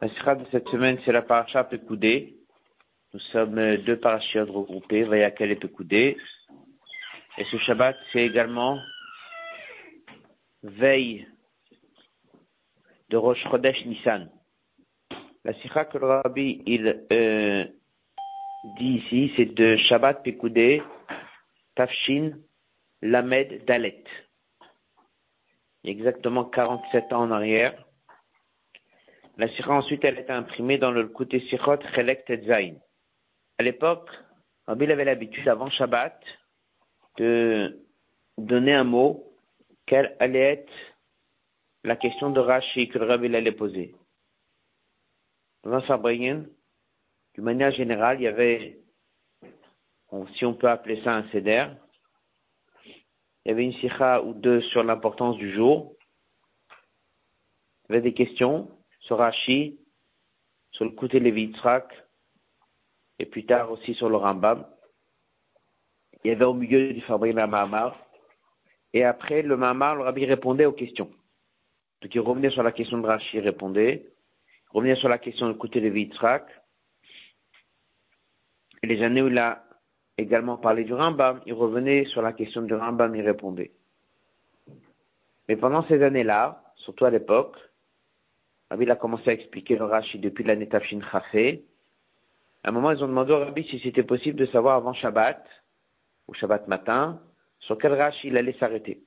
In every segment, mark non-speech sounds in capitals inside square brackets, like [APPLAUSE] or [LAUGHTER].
La sira de cette semaine, c'est la paracha Pekoudé. Nous sommes deux parachiotes regroupés, Vayakel et Pekoudé. Et ce Shabbat, c'est également veille de Rosh Chodesh Nissan. La sira que le rabbi il, euh, dit ici, c'est de Shabbat Pekoudé, Tafshin, Lamed, Dalet. Exactement 47 ans en arrière. La sira ensuite, elle été imprimée dans le côté Sichot Chelek Tetzain. À l'époque, Rabbi avait l'habitude, avant Shabbat, de donner un mot, quelle allait être la question de Rashi que le Rabbi allait poser. Dans Sabrayin, d'une manière générale, il y avait, si on peut appeler ça un seder, il y avait une sikha ou deux sur l'importance du jour. Il y avait des questions sur Rashi, sur le côté Lévi et puis tard aussi sur le Rambam. Il y avait au milieu du Fabrique la Mahamar. Et après, le Mahamar, le Rabbi répondait aux questions. Donc il revenait sur la question de Rashi, il répondait. Il revenait sur la question du côté Lévi Et les années où il a également parlé du Rambam, il revenait sur la question du Rambam, il répondait. Mais pendant ces années-là, surtout à l'époque, Rabbi a commencé à expliquer le Rashi depuis l'année Tafshin Chafé. À un moment, ils ont demandé au Rabbi si c'était possible de savoir avant Shabbat, ou Shabbat matin, sur quel Rashi il allait s'arrêter.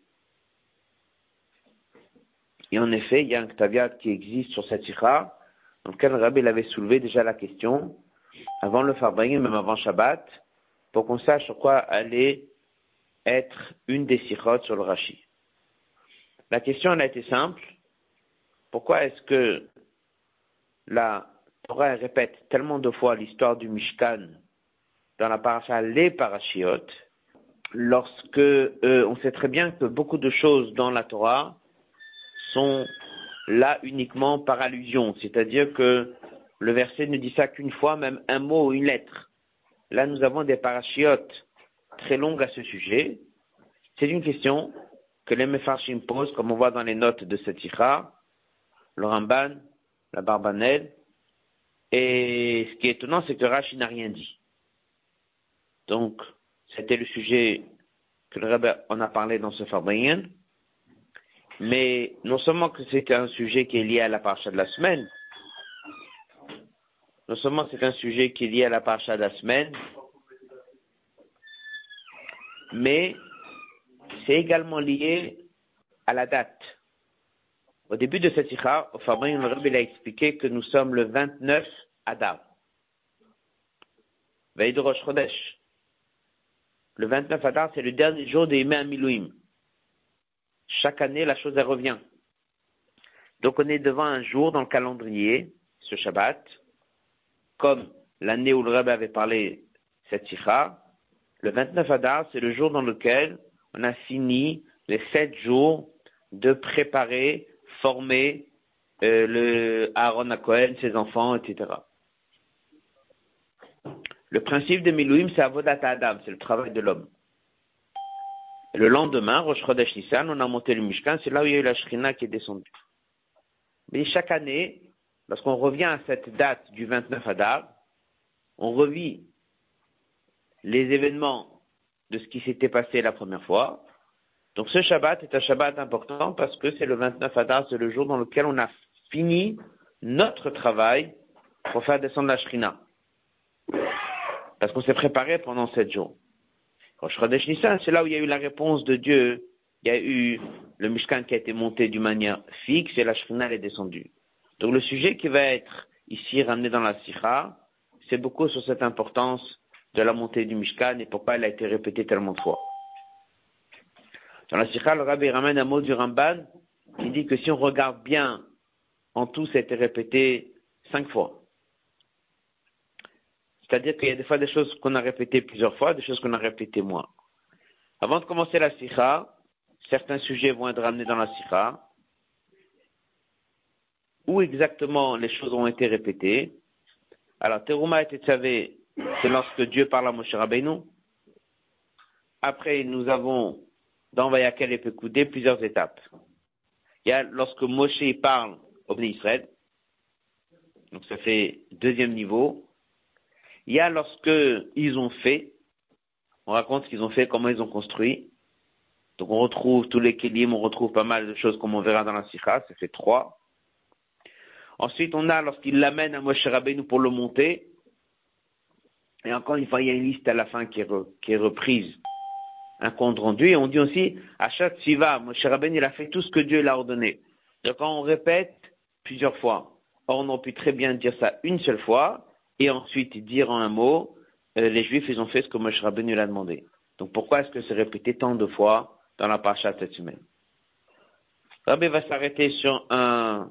Et en effet, il y a un Ktaviat qui existe sur cette sikha, dans lequel Rabbi avait soulevé déjà la question, avant le Farbring, même avant Shabbat, pour qu'on sache sur quoi allait être une des sikhot sur le Rashi. La question, elle a été simple. Pourquoi est-ce que la Torah répète tellement de fois l'histoire du Mishkan dans la paracha les parachiotes, lorsque euh, on sait très bien que beaucoup de choses dans la Torah sont là uniquement par allusion, c'est-à-dire que le verset ne dit ça qu'une fois, même un mot ou une lettre. Là, nous avons des parachiotes très longues à ce sujet. C'est une question que les Mefarshim posent, comme on voit dans les notes de cette ira le Ramban, la Barbanel. Et ce qui est étonnant, c'est que Rashi n'a rien dit. Donc, c'était le sujet que le Rebbe en a parlé dans ce Fabriyen. Mais non seulement que c'est un sujet qui est lié à la parcha de la semaine, non seulement c'est un sujet qui est lié à la parcha de la semaine, mais c'est également lié à la date. Au début de cette sikha, Fabien le a expliqué que nous sommes le 29 Adar. Veille de Rosh. Le 29 Adar, c'est le dernier jour des Yimei Milouim. Chaque année, la chose revient. Donc on est devant un jour dans le calendrier, ce Shabbat, comme l'année où le Rebbe avait parlé cette sikha. Le 29 Adar, c'est le jour dans lequel on a fini les sept jours de préparer former euh, le Aaron à Cohen, ses enfants, etc. Le principe de Milouim, c'est Avodat Adam, c'est le travail de l'homme. Le lendemain, Rosh Chodesh Nissan, on a monté le Mishkan, c'est là où il y a eu la Shrina qui est descendue. Mais chaque année, lorsqu'on revient à cette date du 29 Adar, on revit les événements de ce qui s'était passé la première fois, donc ce Shabbat est un Shabbat important parce que c'est le 29 Adar, c'est le jour dans lequel on a fini notre travail pour faire descendre la Shrina. Parce qu'on s'est préparé pendant sept jours. C'est là où il y a eu la réponse de Dieu. Il y a eu le Mishkan qui a été monté d'une manière fixe et la Shrina est descendue. Donc le sujet qui va être ici ramené dans la Sikha, c'est beaucoup sur cette importance de la montée du Mishkan et pourquoi elle a été répétée tellement de fois. Dans la Sikha, le Rabbi ramène un mot du Ramban qui dit que si on regarde bien, en tout, ça a été répété cinq fois. C'est-à-dire qu'il y a des fois des choses qu'on a répétées plusieurs fois, des choses qu'on a répétées moins. Avant de commencer la Sikha, certains sujets vont être ramenés dans la Sikha. Où exactement les choses ont été répétées? Alors, Teruma et Tetzavé, c'est lorsque Dieu parle à Moshe Rabbeinu. Après, nous avons dans Vayakel et Pekoudé plusieurs étapes. Il y a lorsque Moshe parle au Bnei Israël, Donc ça fait deuxième niveau. Il y a lorsque ils ont fait, on raconte ce qu'ils ont fait, comment ils ont construit. Donc on retrouve tous les kélim, on retrouve pas mal de choses comme on verra dans la sikha, ça fait trois. Ensuite, on a lorsqu'ils l'amènent à Moshe Rabbeinu pour le monter. Et encore une fois, il y a une liste à la fin qui est reprise, un compte rendu. Et on dit aussi, chaque siva, Moshe Rabbeinu, il a fait tout ce que Dieu l'a ordonné. Donc on répète plusieurs fois. Or, on aurait pu très bien dire ça une seule fois et ensuite dire en un mot, euh, les Juifs, ils ont fait ce que Moshe Rabbeinu l'a demandé. Donc pourquoi est-ce que c'est répété tant de fois dans la paracha cette semaine? Rabbi va s'arrêter sur un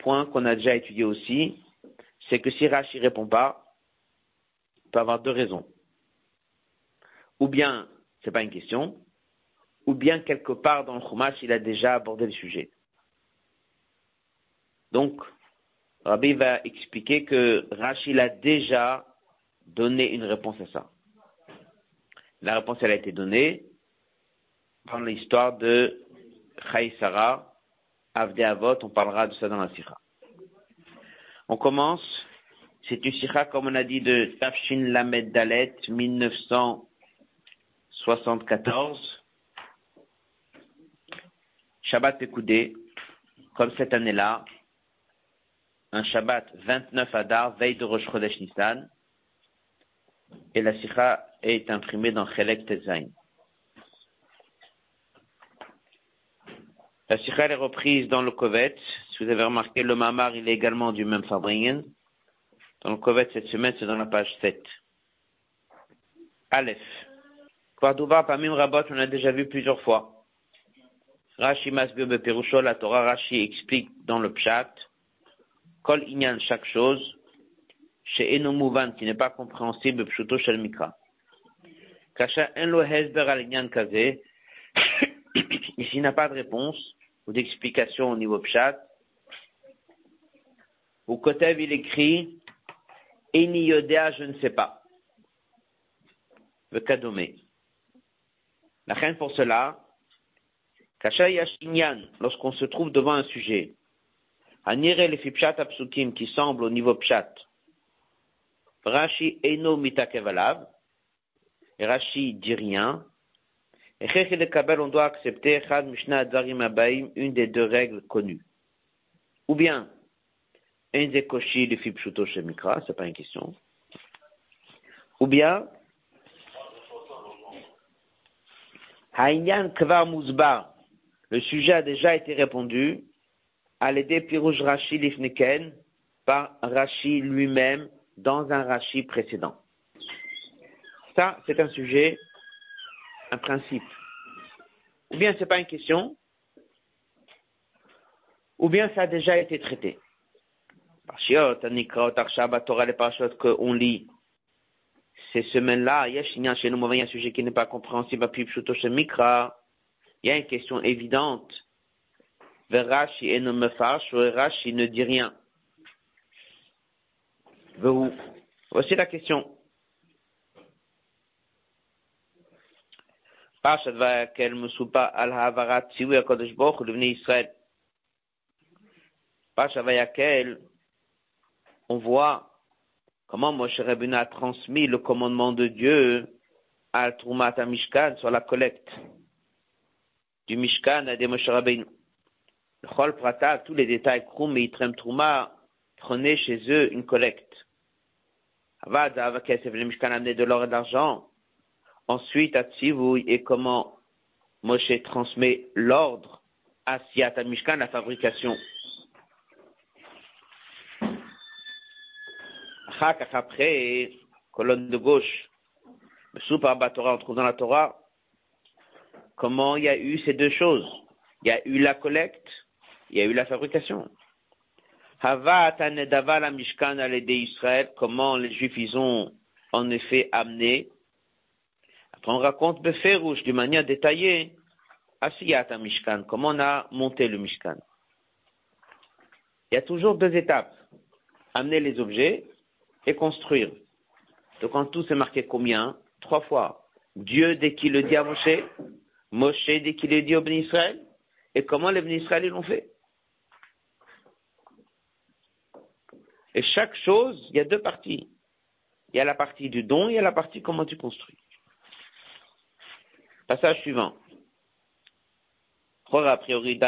point qu'on a déjà étudié aussi, c'est que si Rashi répond pas, il peut avoir deux raisons. Ou bien, c'est pas une question, ou bien quelque part dans le Chumash, il a déjà abordé le sujet. Donc, Rabbi va expliquer que Rachid a déjà donné une réponse à ça. La réponse, elle a été donnée dans l'histoire de Chaïsara, Avde Avot, on parlera de ça dans la Sikha. On commence, c'est une Sikha, comme on a dit, de Tafshin Lamed Dalet, 1974. Shabbat Pekoudé, comme cette année-là, un Shabbat 29 Adar, veille de Rosh Chodesh Nissan, et la Sikha est imprimée dans Chelek Tezain. La Sikha est reprise dans le Kovet. Si vous avez remarqué, le Mamar, il est également du même Fabringen. Dans le Kovet, cette semaine, c'est dans la page 7. Aleph. Kwadouba, Pamim Rabot, on a déjà vu plusieurs fois. Rashi Masbio Beperusho, la Torah Rashi explique dans le Pshat, Kol Inyan, chaque chose, chez Enomouvan, qui n'est pas compréhensible, Pshuto Shel Mikra. Kasha Enlo Hezber al Inyan Kaze, [COUGHS] ici n'a pas de réponse ou d'explication au niveau Pshat. Ou Kotev, il écrit, Eni Yodea, je ne sais pas. Le Kadomé. La reine pour cela, lorsqu'on se trouve devant un sujet, Anire le pshat apsukim qui semble au niveau pshat. Rashi eno mitakevalav. Et Rashi dit rien. Et de kabel, on doit accepter chad mishna advarim abaim, une des deux règles connues. Ou bien, des koshi de fipshuto shemikra, c'est pas une question. Ou bien, Haïnyan kvar muzbar, le sujet a déjà été répondu, à l'aider Pirouj Rashi Lifneken par Rashi lui-même dans un Rashi précédent. Ça, c'est un sujet, un principe. Ou bien c'est pas une question, ou bien ça a déjà été traité. Arshaba, Torah, les parashot qu'on lit ces semaines-là, il y a un sujet qui n'est pas compréhensible, Mikra, il y a une question évidente Rashi et ne me fâche, Rashi ne dit rien. Voici la question. Parashat Vayakel Musupa al Havarat Siwi HaKadosh Baruch Hu devenu Israël. Parashat Vayakel, on voit comment Moshe Rabbeinu a transmis le commandement de Dieu al Trumat Mishkan sur la collecte du Mishkan à des Moshe Rabbeinu? Chol Prata, tous les détails, Krum et Itrem Trouma, prenaient chez eux une collecte. Avad, Avakesef, les Mishkan amenaient de l'or et de l'argent. Ensuite, à Tzivouy, et comment Moshe transmet l'ordre à Siat Mishkan, la fabrication. Après, colonne de gauche, sous par Torah, on trouve dans la Torah comment il y a eu ces deux choses? Il y a eu la collecte il y a eu la fabrication. la Mishkan comment les Juifs ils ont en effet amené? Après on raconte Beferouche d'une manière détaillée, Asiyat Mishkan, comment on a monté le Mishkan? Il y a toujours deux étapes. Amener les objets et construire. Donc en tout c'est marqué combien? Trois fois. Dieu dès qu'il le dit à Moshe, Moshe dès qu'il le dit au Ben Israël, et comment les Ben Israël l'ont fait? Et chaque chose, il y a deux parties. Il y a la partie du don, il y a la partie comment tu construis. Passage suivant. A priori,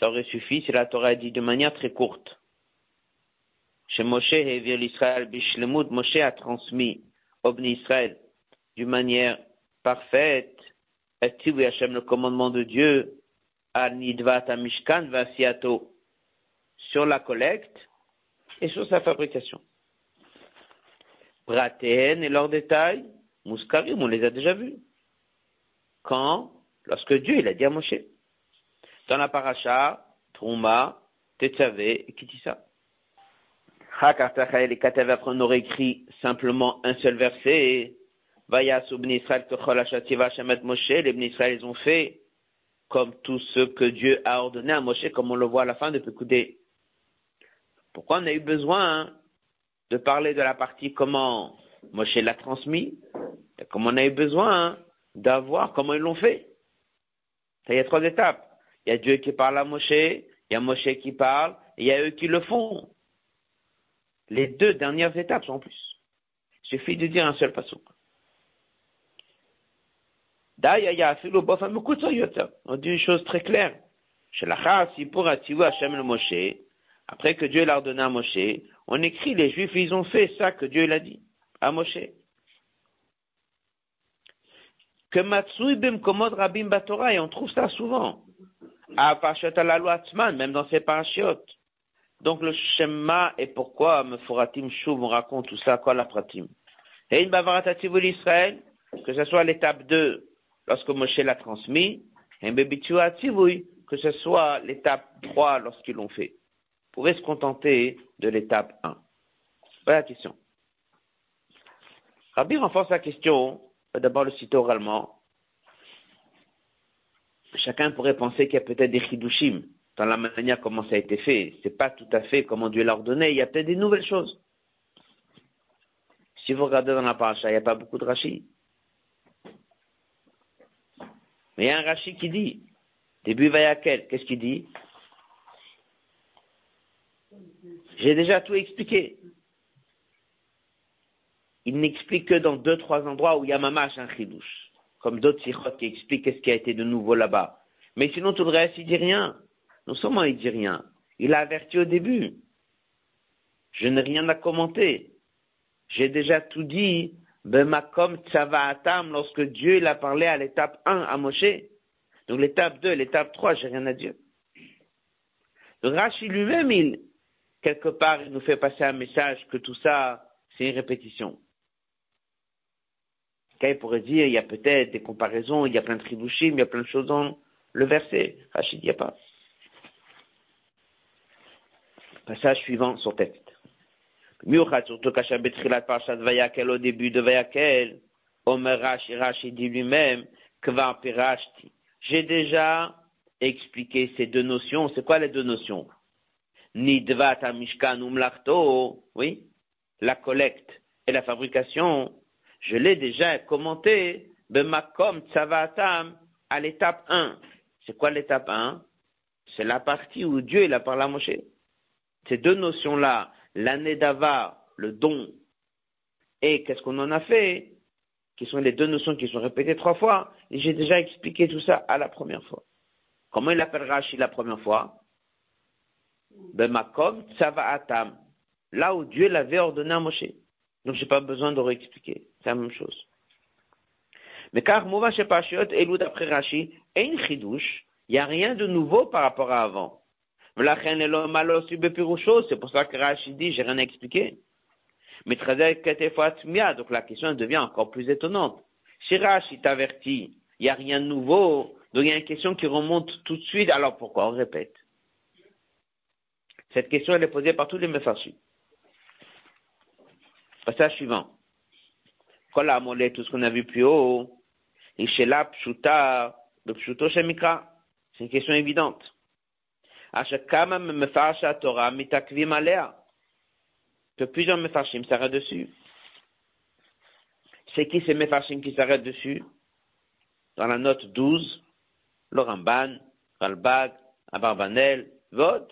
ça aurait suffi si la Torah dit de manière très courte. Chez Moshe et l'Israël, Moshe a transmis au Israël d'une manière parfaite, Hashem le commandement de Dieu, al Nidvat Mishkan Vasiato, sur la collecte et sur sa fabrication. Bratéen et leurs détails, Mouskarim, on les a déjà vus. Quand? Lorsque Dieu il a dit à Moshe. Dans la paracha, Trouma, Tetzavé et Kitissa. On aurait écrit simplement un seul verset. Moshe. Les Israël, ils ont fait comme tout ce que Dieu a ordonné à Moshe, comme on le voit à la fin de Pekoudé. Pourquoi on a eu besoin de parler de la partie comment Moshe l'a transmis, et comme on a eu besoin d'avoir comment ils l'ont fait? Il y a trois étapes. Il y a Dieu qui parle à Moshe, il y a Moshe qui parle, et il y a eux qui le font. Les deux dernières étapes en plus. Il suffit de dire un seul passage. On dit une chose très claire. Après que Dieu l'a ordonné à Moshe, on écrit les Juifs, ils ont fait ça que Dieu l'a dit à Moshe. Que Matsui Komod Rabim Batora, et on trouve ça souvent. À Parashat même dans ses parachiotes. Donc le Shema et pourquoi me Foratim Shuv, on raconte tout ça, quoi la Pratim. Et une Bavaratativul Israël, que ce soit l'étape 2, lorsque Moshe l'a transmis, et que ce soit l'étape 3 lorsqu'ils l'ont fait. Vous pouvez se contenter de l'étape 1. Voilà la question. Rabbi renforce la question, d'abord le citer oralement. Chacun pourrait penser qu'il y a peut-être des chidushim dans la manière comment ça a été fait. C'est pas tout à fait comment Dieu l'a ordonné. Il y a peut-être des nouvelles choses. Si vous regardez dans la paracha, il n'y a pas beaucoup de rachis. Mais il y a un rachis qui dit, début Vayakel, qu'est-ce qu'il dit? J'ai déjà tout expliqué. Il n'explique que dans deux, trois endroits où il y a mamash un chidouche. Comme d'autres sikhot qui expliquent ce qui a été de nouveau là-bas. Mais sinon, tout le reste, il dit rien. Non seulement il dit rien, il a averti au début. Je n'ai rien à commenter. J'ai déjà tout dit, Bemakom Atam, lorsque Dieu il a parlé à l'étape 1 à Moshe. Donc l'étape 2, l'étape 3, j'ai rien à dire. Donc Rashi lui-même, il, quelque part, il nous fait passer un message que tout ça, c'est une répétition. Il pourrait dire, il y a peut-être des comparaisons, il y a plein de tribushim, il y a plein de choses dans le verset. Rachid, il n'y a pas. Passage suivant, son texte. Miuchat, surtout Kachem Betrilat Parashat Vayakel, au début de Vayakel, Omer Rashi, Rashi dit lui-même, Kvar Pirashti. J'ai déjà expliqué ces deux notions. C'est quoi les deux notions? Nidvat Mishkan Umlachto, oui, la collecte et la fabrication, je l'ai déjà commenté, Bemakom Tsavatam, à l'étape 1. C'est quoi l'étape 1 C'est la partie où Dieu il a parlé à Moshe. Ces deux notions-là, l'année d'Ava, le don, et qu'est-ce qu'on en a fait, qui sont les deux notions qui sont répétées trois fois, et j'ai déjà expliqué tout ça à la première fois. Comment il appelle Rashi la première fois? Bemakom Tsavaatam, là où Dieu l'avait ordonné à Moshe. Donc j'ai pas besoin de réexpliquer, c'est la même chose. Mais car Mouva Shepashiot, Elou d'après Rashi, et une il n'y a rien de nouveau par rapport à avant. C'est pour ça que Rashi dit, j'ai rien à expliquer. Mais donc la question devient encore plus étonnante. Si Rashi t'avertit, il n'y a rien de nouveau, donc il y a une question qui remonte tout de suite, alors pourquoi on répète? Cette question, elle est posée par tous les Mefarshim. Passage suivant. Tout ce qu'on a vu plus haut, pshuta, le pshuto shemikra. C'est une question évidente. Mefarsha Torah mitakvim alea. Que plusieurs s'arrêtent dessus. C'est qui ces mefarshim qui s'arrêtent dessus? Dans la note 12, le Ramban, Ralbag, Abarbanel, Vod.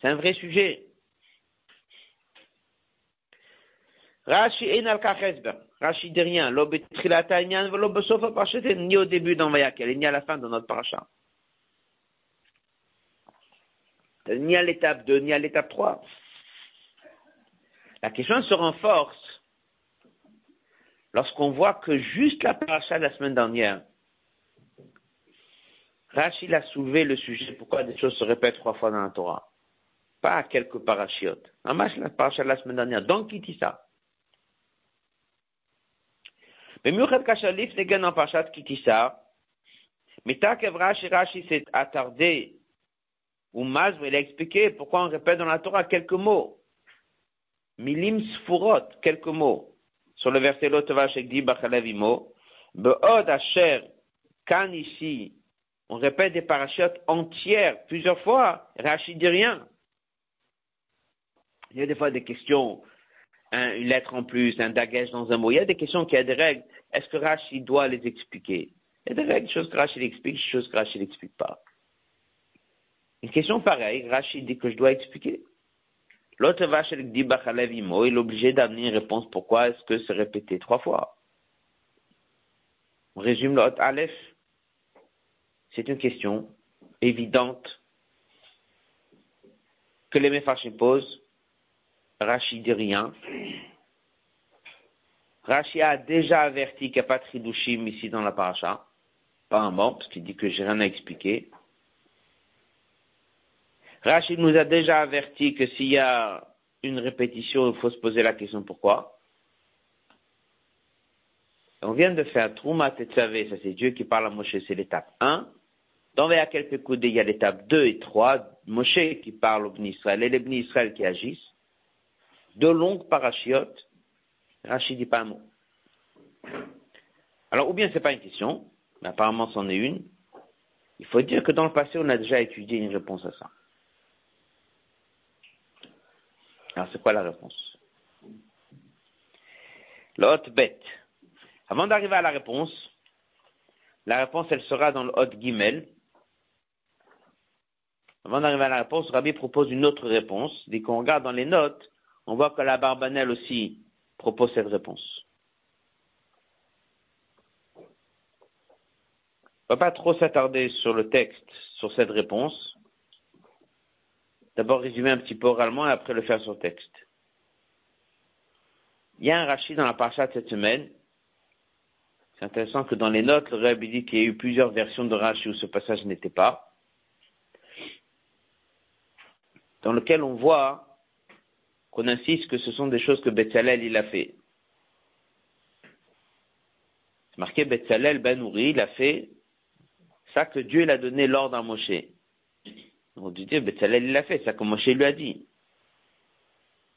C'est un vrai sujet. Rashi Einal Rashi dit rien. Ni au début dans Vayakel, ni à la fin de notre paracha. Ni à l'étape 2, ni à l'étape 3. La question se renforce lorsqu'on voit que juste la paracha de la semaine dernière, Rachid a soulevé le sujet pourquoi des choses se répètent trois fois dans la Torah. Pas à quelques parachiotes. En la paracha de la semaine dernière, donc qui dit ça mais Miuchat Kachalif n'est en parachat qui dit ça. Mais Rashi s'est attardé, ou Mazv, il a expliqué pourquoi on répète dans la Torah quelques mots. Milim Sfurot, quelques mots. Sur le verset Lotova Shekdi Bachalavimo. Be'od Asher, Kan ici, on répète des parachutes entières plusieurs fois. Rashi dit rien. Il y a des fois des questions, une lettre en plus, un dagage dans un mot. Il y a des questions qui ont des règles. Est-ce que Rashi doit les expliquer? Il y a des règles, des choses que Rashi explique, des choses que Rashi n'explique pas. Une question pareille, Rashi dit que je dois expliquer. L'autre vache dit il est obligé d'amener une réponse pourquoi est-ce que c'est répété trois fois? On résume l'autre Aleph. C'est une question évidente que les Mephachim posent. Rachid dit rien. Rachid a déjà averti qu'il n'y a pas de ici dans la paracha. Pas un mot, parce qu'il dit que j'ai rien à expliquer. Rachid nous a déjà averti que s'il y a une répétition, il faut se poser la question pourquoi. On vient de faire Trouma Tetzavé, ça c'est Dieu qui parle à Moshe, c'est l'étape 1. Dans quelques coudées, il y a l'étape 2 et 3, Moshe qui parle au Bni Israël et les Bni Israël qui agissent. Deux longues parachiotes, Rachid dit pas un mot. Alors, ou bien c'est pas une question, mais apparemment c'en est une. Il faut dire que dans le passé, on a déjà étudié une réponse à ça. Alors, c'est quoi la réponse? L'hôte bête. Avant d'arriver à la réponse, la réponse, elle sera dans le hot guimel, avant d'arriver à la réponse, Rabbi propose une autre réponse. Dès qu'on regarde dans les notes, on voit que la Barbanelle aussi propose cette réponse. On ne va pas trop s'attarder sur le texte, sur cette réponse. D'abord résumer un petit peu oralement et après le faire sur texte. Il y a un rachis dans la parcha de cette semaine. C'est intéressant que dans les notes, le Rabbi dit qu'il y a eu plusieurs versions de rachis où ce passage n'était pas. dans lequel on voit qu'on insiste que ce sont des choses que Betzalel il a fait. C'est marqué Betzalel Ben Uri, il a fait ça que Dieu l'a donné l'ordre à Moshe. On dit Betzalel il a fait ça que Moshe lui a dit.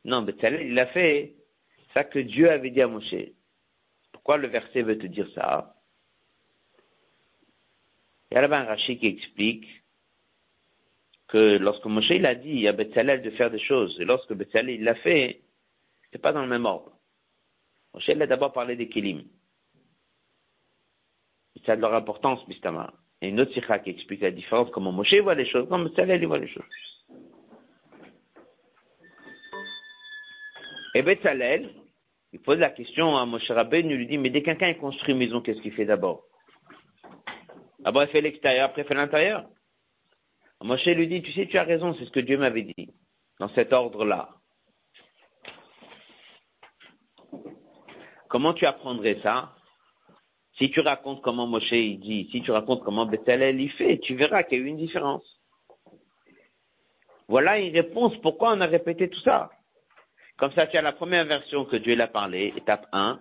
Non, Betzalel il a fait ça que Dieu avait dit à Moshe. Pourquoi le verset veut te dire ça? Il y a là-bas un Rashi qui explique que lorsque Moshe il a dit à Betzalel de faire des choses, et lorsque Betzalel l'a fait, c'est pas dans le même ordre. Moshe il a d'abord parlé des Kélim. Ça a de leur importance, Bistama. Et une autre sikha qui explique la différence, comment Moshe voit les choses, comment Betzalel voit les choses. Et Betzalel, il pose la question à Moshe Rabbeinu, il lui dit, mais dès quelqu'un construit une maison, qu'est-ce qu'il fait d'abord? D'abord, il fait l'extérieur, après il fait l'intérieur. Moshe lui dit, tu sais, tu as raison, c'est ce que Dieu m'avait dit, dans cet ordre-là. Comment tu apprendrais ça? Si tu racontes comment Moshe il dit, si tu racontes comment Bethel y fait, tu verras qu'il y a eu une différence. Voilà une réponse pourquoi on a répété tout ça. Comme ça, tu as la première version que Dieu l'a parlé, étape 1.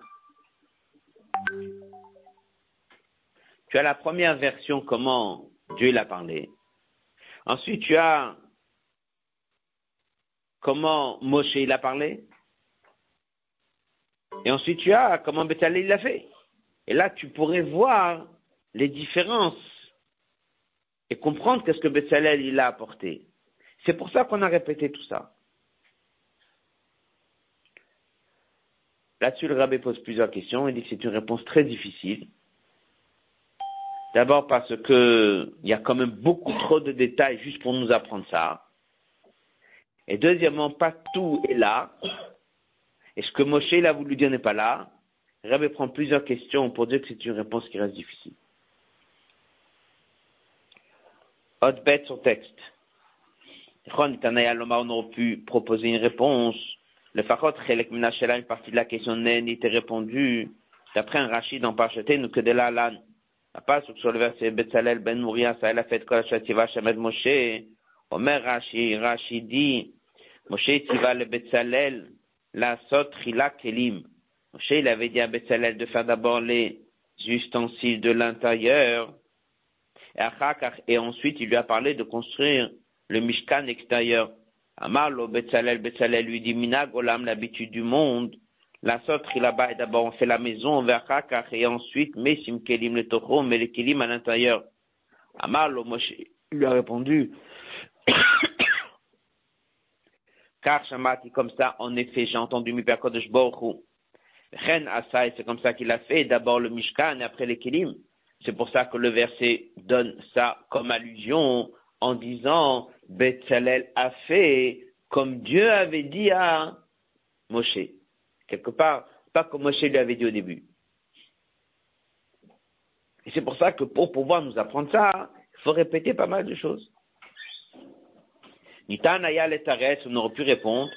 Tu as la première version comment Dieu l'a parlé. Ensuite, tu as comment Moshe il a parlé. Et ensuite, tu as comment Bethalel l'a fait. Et là, tu pourrais voir les différences et comprendre qu'est-ce que Bethalel il a apporté. C'est pour ça qu'on a répété tout ça. Là-dessus, le rabbin pose plusieurs questions. Il dit que c'est une réponse très difficile. D'abord parce que il y a quand même beaucoup trop de détails juste pour nous apprendre ça. Et deuxièmement, pas tout est là. Et ce que Moshe il a voulu dire n'est pas là. Rabbi prend plusieurs questions pour dire que c'est une réponse qui reste difficile. Bête sur texte. on aurait pu proposer une réponse. Le Fachot Chelek Minashela, une partie de la question été répondue. D'après un Rachid en Parcheté, nous que de là, là, la passe sur le verset Betzalel Ben Mouria, ça a fait Kol Shativa Shemed Moshe. Omer Rashi, dit, Moshe Tiva le Betzalel, la Sot Kelim. Moshe, il avait dit à Betzalel de faire d'abord les ustensiles de l'intérieur, et ensuite il lui a parlé de construire le Mishkan extérieur. Amarlo Betzalel, Betzalel lui dit, Minag Olam, l'habitude du monde, la sauterie là-bas, d'abord on fait la maison, et ensuite, Mesim Kelim le Toho, mais le Kelim à l'intérieur. Amarlo Moshe lui a répondu, [COUGHS] car Shamati, comme ça, en effet, j'ai entendu mi de Borou. Ren Asai, c'est comme ça qu'il a fait, d'abord le Mishkan et après les. C'est pour ça que le verset donne ça comme allusion en disant Betzalel a fait comme Dieu avait dit à Moshe. Quelque part, pas comme Moshe lui avait dit au début. Et c'est pour ça que pour pouvoir nous apprendre ça, il faut répéter pas mal de choses. Nitan on aurait pu répondre.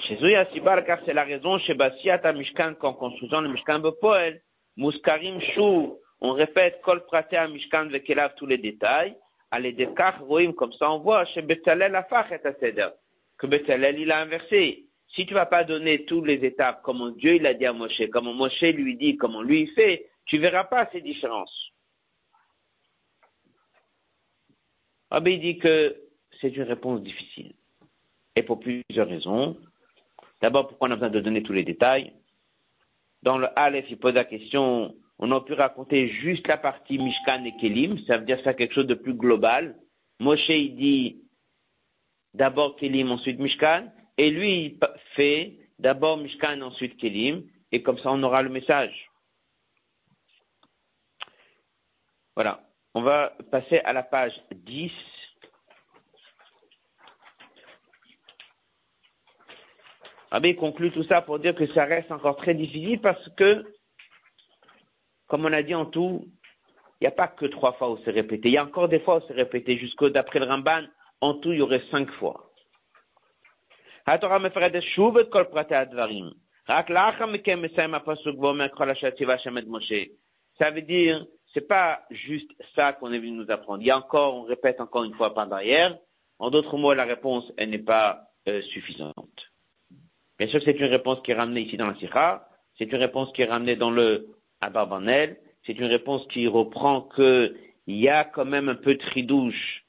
Chez Sibar, car c'est la raison, chez Basiata Mishkan, qu'en construisant le Mishkan Bepoel, Muskarim Shou, on répète Kol Pratea Mishkan Vekelav tous les détails, allez des Roim, comme ça on voit, chez Betzalel Afach et Seder, que Betzalel il a inversé. Si tu vas pas donner toutes les étapes, comment Dieu il a dit à Moshe, comment Moshe lui dit, comment lui fait, tu verras pas ces différences. Rabbi dit que c'est une réponse difficile. Et pour plusieurs raisons. D'abord, pourquoi on a besoin de donner tous les détails? Dans le Aleph, il pose la question, on a pu raconter juste la partie Mishkan et Kelim, ça veut dire ça quelque chose de plus global. Moshe, il dit d'abord Kelim, ensuite Mishkan, et lui, il fait d'abord Mishkan, ensuite Kelim, et comme ça, on aura le message. Voilà. On va passer à la page 10. Rabbi conclut tout ça pour dire que ça reste encore très difficile parce que, comme on a dit en tout, il n'y a pas que trois fois où c'est répété. Il y a encore des fois où c'est répété. Jusqu'au d'après le Ramban, en tout, il y aurait cinq fois. Ça veut dire, c'est pas juste ça qu'on est venu nous apprendre. Il y a encore, on répète encore une fois par derrière. En d'autres mots, la réponse, n'est pas euh, suffisante. Bien sûr, c'est une réponse qui est ramenée ici dans la Sikha, c'est une réponse qui est ramenée dans le Abarbanel, c'est une réponse qui reprend qu'il y a quand même un peu de tridouche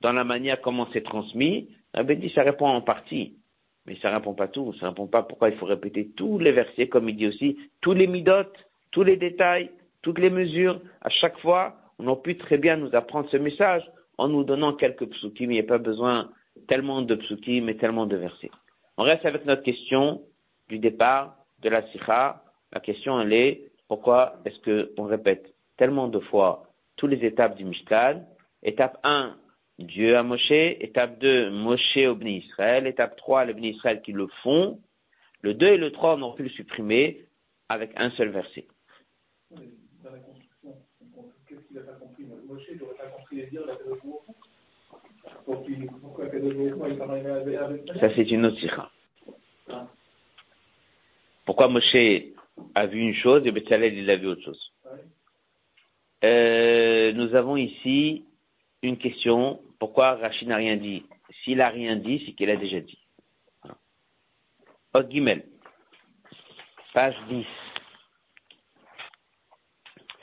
dans la manière comment c'est transmis. Rabbi dit ça répond en partie, mais ça répond pas tout, ça répond pas pourquoi il faut répéter tous les versets, comme il dit aussi, tous les midotes, tous les détails, toutes les mesures. À chaque fois, on aurait pu très bien nous apprendre ce message en nous donnant quelques psukim. Il n'y a pas besoin tellement de psukim et tellement de versets. On reste avec notre question du départ de la sikha. La question, elle est, pourquoi est-ce qu'on répète tellement de fois toutes les étapes du Mishkan Étape 1, Dieu à Moshe. Étape 2, Moshe au Bnei Israël. Étape 3, les Bnei Israël qui le font. Le 2 et le 3, on aurait pu le supprimer avec un seul verset. Qu'est-ce qu'il n'a pas compris? Moshe n'aurait pas compris les dire, ça, c'est une autre sikha. Pourquoi Moshe a vu une chose et Betzalel, il a vu autre chose? Euh, Nous avons ici une question. Pourquoi Rachid n'a rien dit? S'il n'a rien dit, c'est qu'il a déjà dit. Od Gimel, page 10.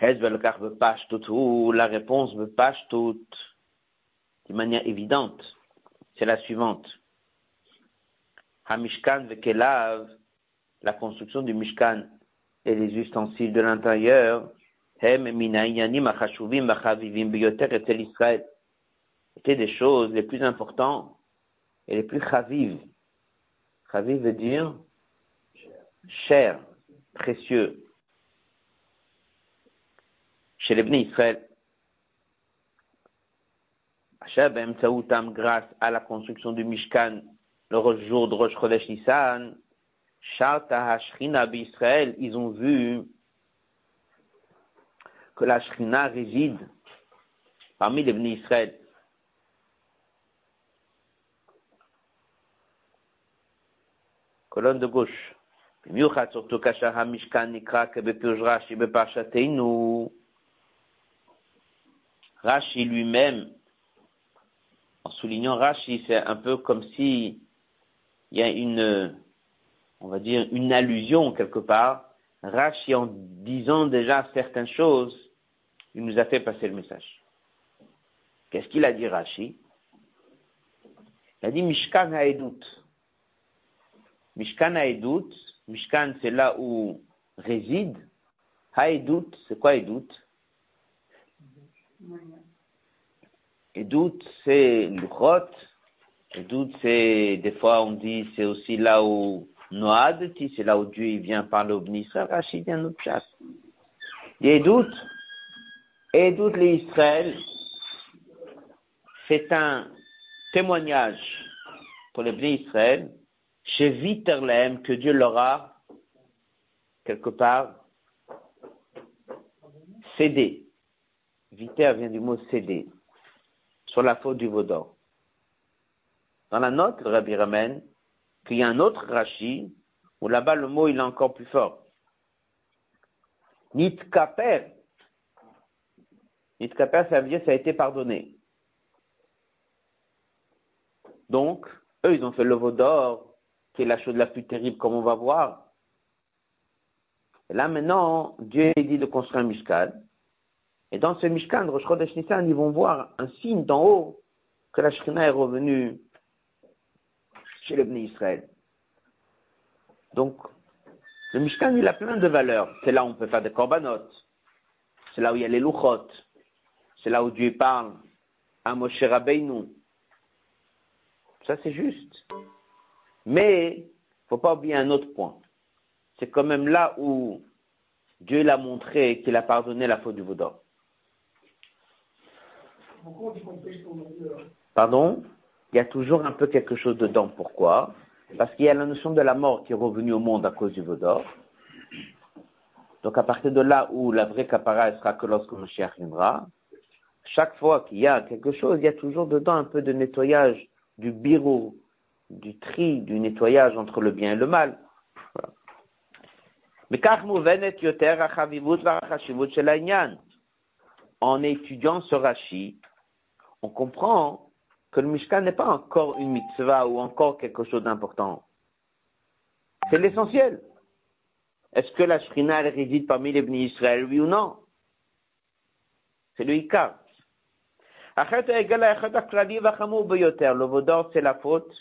La réponse me page toute de manière évidente, c'est la suivante. Hamishkan vekelav, la construction du Mishkan et les ustensiles de l'intérieur, étaient des choses les plus importantes et les plus chaviv. Chaviv veut dire cher, précieux. Chez les Israël, grâce à la construction du Mishkan, le jour de Rosh Chodesh Nissan, Sharta Hashrina Israël, ils ont vu que la Shrina réside parmi les venus Israël. Colonne de gauche. במיוחד surtout כאשר המשכן נקרא כבפירוש רש"י בפרשתנו, Rashi lui-même, en soulignant Rashi, c'est un peu comme si il y a une, on va dire, une allusion quelque part. Rashi, en disant déjà certaines choses, il nous a fait passer le message. Qu'est-ce qu'il a dit Rashi? Il a dit Mishkan Haedut. Mishkan Haedut, Mishkan c'est là où réside. Haedut, c'est quoi Haedut? Et doute, c'est l'uchot. Et doute, c'est, des fois, on dit, c'est aussi là où Noad, c'est là où Dieu il vient parler au Israël. Rachid vient notre chasse. Et doute, et doute l'Israël, c'est un témoignage pour les Bnei Israël, chez Viterlem, que Dieu leur a, quelque part, cédé. Viter vient du mot cédé, sur la faute du Vaudor. Dans la note, Rabbi ramène qu'il y a un autre Rashi, où là-bas le mot il est encore plus fort. Nitkaper. Nitkaper, ça veut dire ça a été pardonné. Donc, eux, ils ont fait le Vaudor, qui est la chose la plus terrible, comme on va voir. Et là, maintenant, Dieu dit de construire un Mishkan. Et dans ce Mishkan, Rosh Chodesh Nissan, ils vont voir un signe d'en haut que la Shrina est revenue chez le Bnei Israël. Donc, le Mishkan, il a plein de valeurs. C'est là où on peut faire des korbanot. C'est là où il y a les luchot. C'est là où Dieu parle à Moshe Rabbeinu. Ça, c'est juste. Mais, il ne faut pas oublier un autre point. C'est quand même là où Dieu l'a montré qu'il a pardonné la faute du Vaudor. Pardon? Il y a toujours un peu quelque chose dedans. Pourquoi? Parce qu'il y a la notion de la mort qui est revenue au monde à cause du Vaudor. Donc à partir de là où la vraie capara sera que lorsque Moshiach viendra, chaque fois qu'il y a quelque chose, il y a toujours dedans un peu de nettoyage du bureau, du tri, du nettoyage entre le bien et le mal. En étudiant ce Rashi, on comprend que le Mishkan n'est pas encore une mitzvah ou encore quelque chose d'important. C'est l'essentiel. Est-ce que la Shrina réside parmi les bénis Israël, oui ou non? C'est le Ikar. Le Vaudor, c'est la faute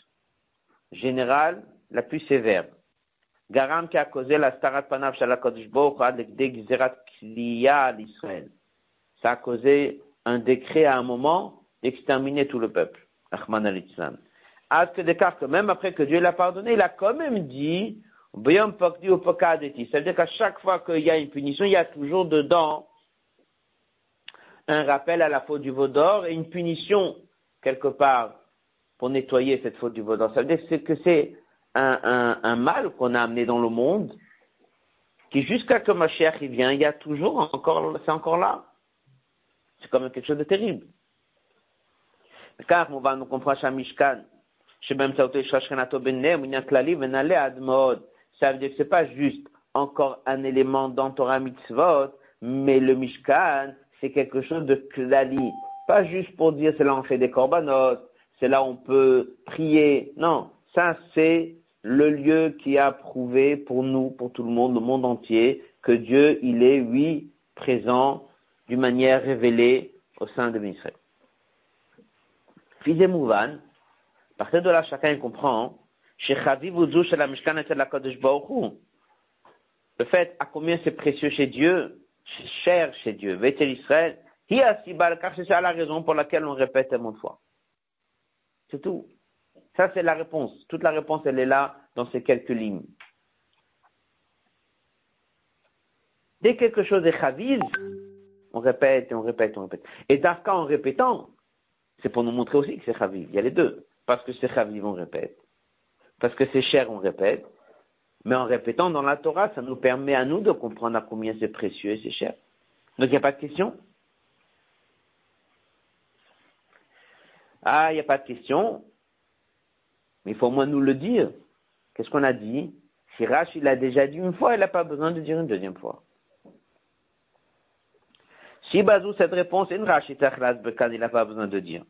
générale la plus sévère. Garam qui a causé la starat panav l'Israël. Ça a causé un décret à un moment d'exterminer tout le peuple. Ahman al-Islam. même après que Dieu l'a pardonné, il a quand même dit, c'est-à-dire qu'à chaque fois qu'il y a une punition, il y a toujours dedans un rappel à la faute du Vaudor et une punition quelque part pour nettoyer cette faute du Vaudor. Ça veut dire que c'est un, mal qu'on a amené dans le monde qui jusqu'à que ma chère vient, il y a toujours encore, c'est encore là. C'est quand même quelque chose de terrible. כך מובן מקומך שהמשכן, שבאמצעותו יש שכנתו ביניהם, עניין כללי ונעלה עד מאוד. Ça veut dire que c'est pas juste encore un élément dans Torah mitzvot, mais le Mishkan, c'est quelque chose de klali. Pas juste pour dire c'est là on fait des korbanot, c'est là on peut prier. Non, ça c'est le lieu qui a prouvé pour nous, pour tout le monde, le monde entier, que Dieu, il est, oui, présent d'une manière révélée au sein de l'Israël. Fils Mouvan, à partir de là, chacun comprend, Le fait à combien c'est précieux chez Dieu, cher chez Dieu. Vetel Israël, car c'est ça la raison pour laquelle on répète tellement de fois. C'est tout. Ça, c'est la réponse. Toute la réponse, elle est là, dans ces quelques lignes. Dès que quelque chose est chaviv, on répète on répète on répète. Et d'Afka, en répétant, c'est pour nous montrer aussi que c'est Chaviv. Il y a les deux. Parce que c'est Chaviv, on répète. parce que c'est cher, on répète. Mais en répétant dans la Torah, ça nous permet à nous de comprendre à combien c'est précieux et c'est cher. Donc il n'y a pas de question? Ah, il n'y a pas de question. Mais il faut au moins nous le dire. Qu'est-ce qu'on a dit? Si Rach, il a déjà dit une fois, il n'a pas besoin de dire une deuxième fois. Si Bazou, cette réponse, il n'a pas besoin de dire.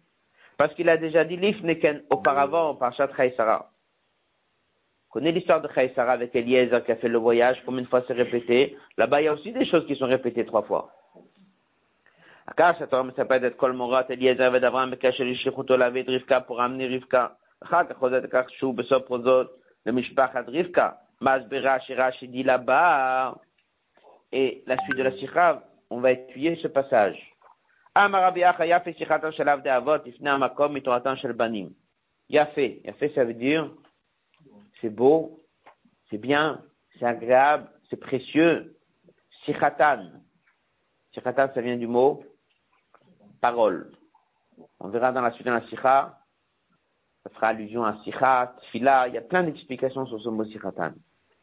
Parce qu'il a déjà dit l'ifneken auparavant par Chat Khaïsara. Connais l'histoire de Khaïsara avec Eliezer qui a fait le voyage, combien de fois c'est répété? Là-bas, il y a aussi des choses qui sont répétées trois fois. Akash, cet homme s'appelle être Kolmorat, Eliezer avait d'avant Mekash Elishichuto lavé Rivka pour amener Rivka. Chak, Chosat Kachou, Besop Rozot, le Mishpachat Rivka. Masbera, Shirash, il dit là-bas. Et la suite de la Sichav on va étudier ce passage. Yafé, Yafé ça veut dire c'est beau, c'est bien, c'est agréable, c'est précieux. Sichatan. Sichatan, ça vient du mot parole. On verra dans la suite de la sikha, ça fera allusion à sikha, tfila, il y a plein d'explications sur ce mot sichatan.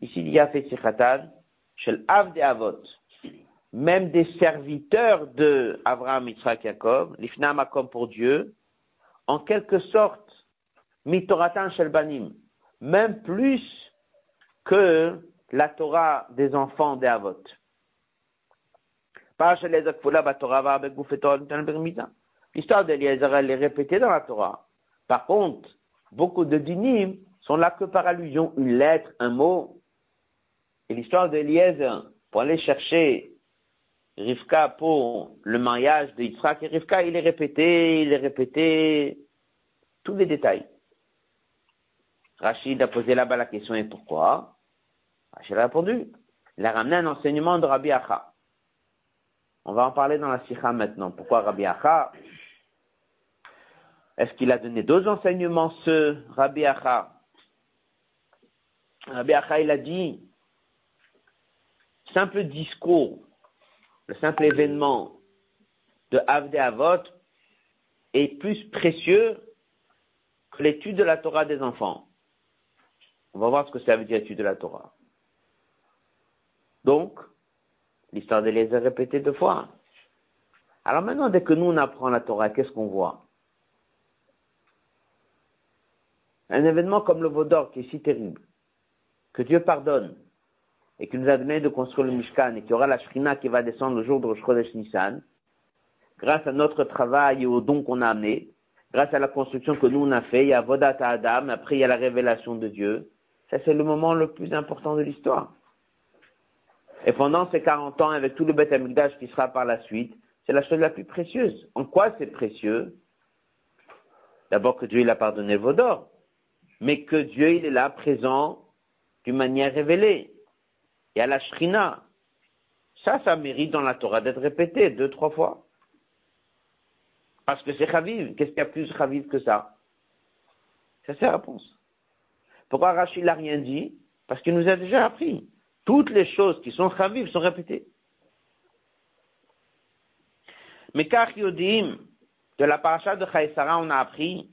Ici, il y a fait sichatan, shel av de avot même des serviteurs de Abraham, Yitzhak, Jacob, l'Ifnam comme pour Dieu, en quelque sorte, Mitoratan shel Banim, même plus que la Torah des enfants des Avot. L'histoire d'Eliezer, elle est répétée dans la Torah. Par contre, beaucoup de dinim sont là que par allusion, une lettre, un mot. Et l'histoire d'Eliezer, pour aller chercher Rivka pour le mariage de Yitzhak et Rivka, il est répété, il est répété, tous les détails. Rachid a posé là-bas la question et pourquoi? Rachid a répondu. Il a ramené un enseignement de Rabbi Acha. On va en parler dans la Sikha maintenant. Pourquoi Rabbi Acha? Est-ce qu'il a donné d'autres enseignements, ce Rabbi Acha? Rabbi Acha, il a dit, simple discours, le simple événement de Avde Avot est plus précieux que l'étude de la Torah des enfants. On va voir ce que ça veut dire étude de la Torah. Donc, l'histoire de les a répétée deux fois. Alors maintenant, dès que nous on apprend la Torah, qu'est-ce qu'on voit? Un événement comme le Vaudor qui est si terrible, que Dieu pardonne et qui nous a donné de construire le Mishkan et qu'il y aura la Shrina qui va descendre le jour de Rosh Chodesh Nissan, grâce à notre travail et aux dons qu'on a amenés, grâce à la construction que nous on a fait, il y a Vodat Adam, après il y a la révélation de Dieu. Ça c'est le moment le plus important de l'histoire. Et pendant ces 40 ans, avec tout le Beth Amikdash qui sera par la suite, c'est la chose la plus précieuse. En quoi c'est précieux? D'abord que Dieu il a pardonné Vaudor mais que Dieu, il est là, présent, d'une manière révélée. Et à la Shrina, ça, ça mérite dans la Torah d'être répété deux, trois fois. Parce que c'est Chaviv. Qu'est-ce qu'il y a plus Chaviv que ça? Ça, c'est la réponse. Pourquoi Rachid n'a rien dit? Parce qu'il nous a déjà appris. Toutes les choses qui sont Chaviv sont répétées. Mais car Yodim, de la paracha de Chaïsara, on a appris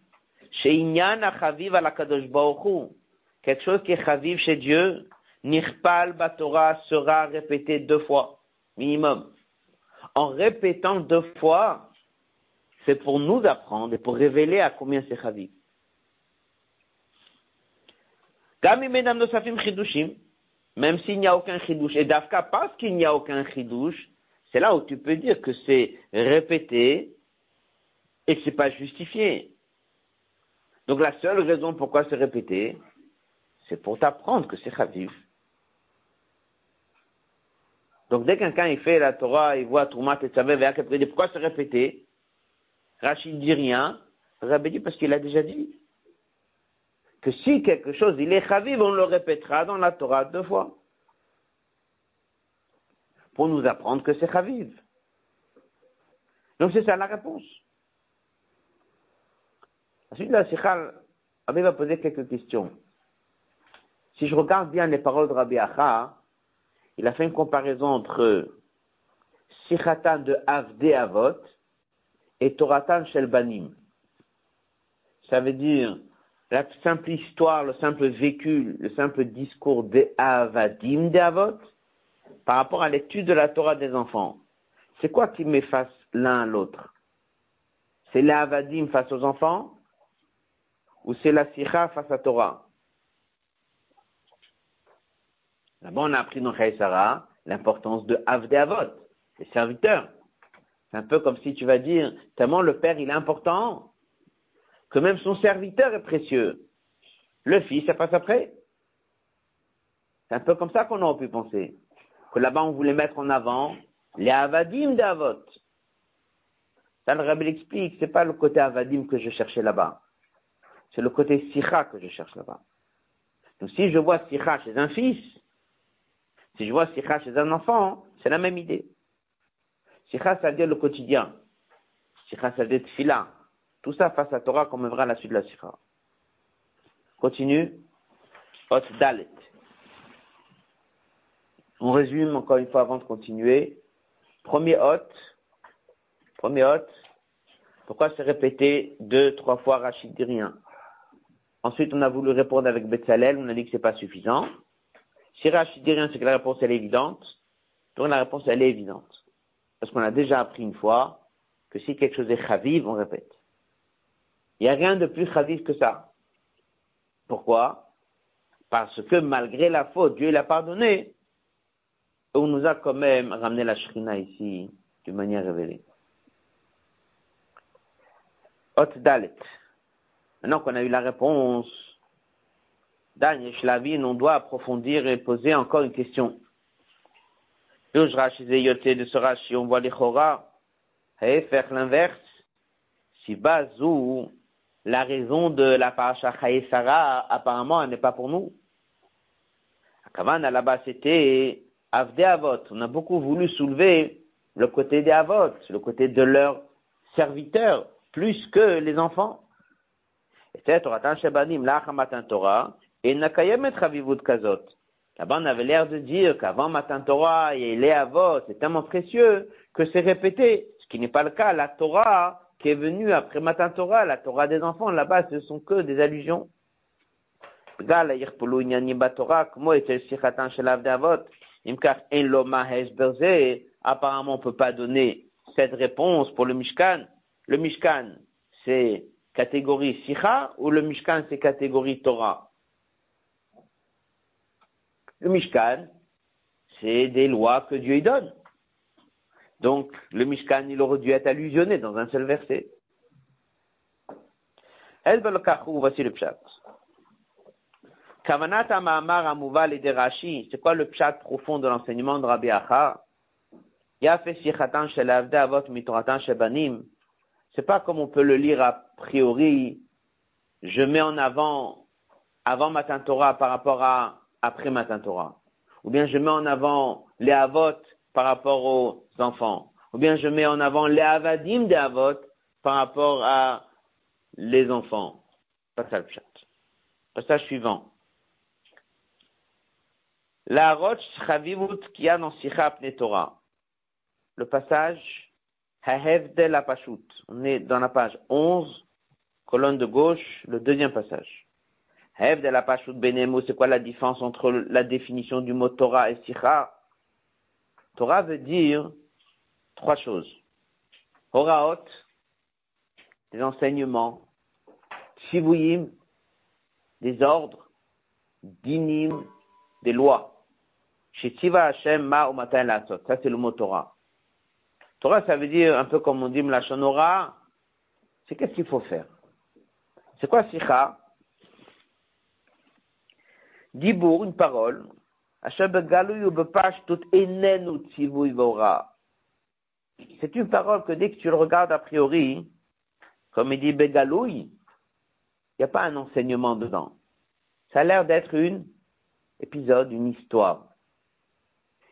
quelque chose qui est chaviv chez Dieu, Nirpal Torah sera répété deux fois, minimum. En répétant deux fois, c'est pour nous apprendre et pour révéler à combien c'est chaviv. Même s'il n'y a aucun chidouche, et d'Afka, parce qu'il n'y a aucun chidouche, c'est là où tu peux dire que c'est répété et que c'est pas justifié. Donc la seule raison pourquoi c'est répété, c'est pour t'apprendre que c'est chaviv. Donc dès qu'un quelqu'un il fait la Torah, il voit Troumat et Tzavé, il dit pourquoi c'est répété Rachid dit rien, Rabbi dit parce qu'il a déjà dit que si quelque chose il est chaviv, on le répétera dans la Torah deux fois. Pour nous apprendre que c'est chaviv. Donc c'est ça la réponse. Ensuite, la Sikha, Rabbi va poser quelques questions. Si je regarde bien les paroles de Rabbi Acha, il a fait une comparaison entre Sikhatan de Avde Avot et Toratan Shel Banim. Ça veut dire la simple histoire, le simple vécu, le simple discours des Avadim d'Avot par rapport à l'étude de la Torah des enfants. C'est quoi qui m'efface l'un à l'autre? C'est l'Avadim face aux enfants ou c'est la Sikha face à Torah? Là-bas, on a appris dans Sarah l'importance de Avde Avot, les serviteurs. C'est un peu comme si tu vas dire, tellement le père il est important, que même son serviteur est précieux. Le fils, ça passe après. C'est un peu comme ça qu'on aurait pu penser. Que là-bas, on voulait mettre en avant les avadim d'Avot. Ça, le rabbi l'explique, c'est pas le côté avadim que je cherchais là-bas. C'est le côté sikha que je cherche là-bas. Donc, si je vois sikha chez un fils, si je vois sikha chez un enfant, c'est la même idée. Sikha, ça veut dire le quotidien. Sikha, ça veut dire fila. Tout ça face à Torah comme verra la suite de la Sikha. Continue. Hot Dalet. On résume encore une fois avant de continuer. Premier hot. Premier hot. Pourquoi se répéter deux, trois fois Rachid dit rien Ensuite, on a voulu répondre avec Betzalel, on a dit que c'est pas suffisant. Si Rachid dit rien, c'est que la réponse elle est évidente. Donc la réponse elle est évidente. Parce qu'on a déjà appris une fois que si quelque chose est chaviv, on répète. Il n'y a rien de plus chaviv que ça. Pourquoi? Parce que malgré la faute, Dieu l'a pardonné. On nous a quand même ramené la shrina ici d'une manière révélée. Hot Dalet. Maintenant qu'on a eu la réponse, Dan Shlavin, on doit approfondir et poser encore une question. de ce on voit les Chora, faire l'inverse. Si Bazou la raison de la paracha Sarah, apparemment, elle n'est pas pour nous. Kavan, là-bas, c'était Avde Avot. On a beaucoup voulu soulever le côté des Avot, le côté de leurs serviteurs, plus que les enfants. Et Torah Torah, et Nakayemet Ravivut Kazot. Là-bas, on avait l'air de dire qu'avant Matan Torah et les Avot, c'est tellement précieux que c'est répété, ce qui n'est pas le cas. La Torah, qui est venu après Matan Torah, la Torah des enfants, là-bas, ce sont que des allusions. Apparemment, on ne peut pas donner cette réponse pour le Mishkan. Le Mishkan, c'est catégorie Sikha ou le Mishkan, c'est catégorie Torah? Le Mishkan, c'est des lois que Dieu y donne. Donc, le Mishkan, il aurait dû être allusionné dans un seul verset. voici le pshat. Kavanat Ma'amar Amouval et Derashi, c'est quoi le pshat profond de l'enseignement de Rabbi Acha? Yafé Sichatan Shel Avot Mitoratan Shebanim. C'est pas comme on peut le lire a priori, je mets en avant avant Matan Torah par rapport à après Matan Torah. Ou bien je mets en avant les Avot par rapport aux enfants. Ou bien je mets en avant les avadim des avot par rapport à les enfants. Passage Passage suivant. La roche chavivut dans Sicha Torah. Le passage de la Pashut. On est dans la page 11, colonne de gauche, le deuxième passage. De la Pashut Benemo, c'est quoi la différence entre la définition du mot Torah et Sicha Torah veut dire trois choses. Horaot, des enseignements. Shivuyim, des ordres. Dinim, des lois. Shitiva Hashem ma la Ça, c'est le mot Torah. Torah, ça veut dire, un peu comme on dit Mlachonora, c'est qu'est-ce qu'il faut faire? C'est quoi Sikha? Dibour, une parole, c'est une parole que dès que tu le regardes a priori, comme il dit Begaloui, il n'y a pas un enseignement dedans. Ça a l'air d'être une épisode, une histoire.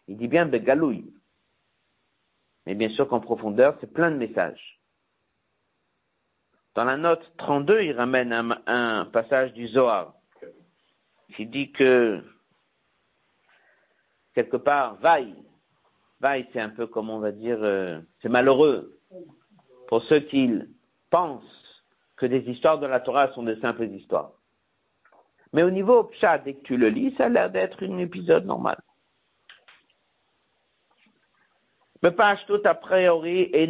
Il dit bien Begaloui. Mais bien sûr qu'en profondeur, c'est plein de messages. Dans la note 32, il ramène un, un passage du Zohar qui dit que quelque part, vaille. Vaille, c'est un peu comme on va dire, euh, c'est malheureux pour ceux qui pensent que des histoires de la Torah sont de simples histoires. Mais au niveau pshat, dès que tu le lis, ça a l'air d'être un épisode normal. Mais pas tout a priori, et.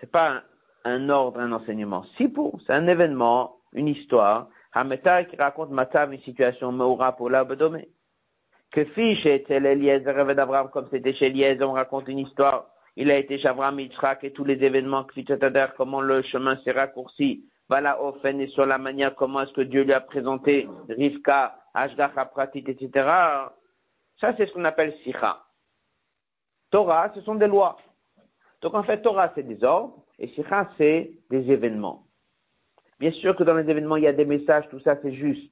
C'est pas un, un, ordre, un enseignement. Si pour, c'est un événement, une histoire. Hameta qui raconte Matav, une situation, Meura pour l'Abdomé. Que fiche était l'Eliezer d'Abraham, comme c'était chez Eliezer, on raconte une histoire. Il a été chez Abraham, Yitzhak et tous les événements, comment le chemin s'est raccourci. Voilà, Ofen et sur la manière comment est-ce que Dieu lui a présenté Rivka, Ashgacha Pratit, etc. Ça, c'est ce qu'on appelle Sikha. Torah, ce sont des lois. Donc en fait, Torah, c'est des ordres, et Sikha, c'est des événements. Bien sûr que dans les événements, il y a des messages, tout ça, c'est juste.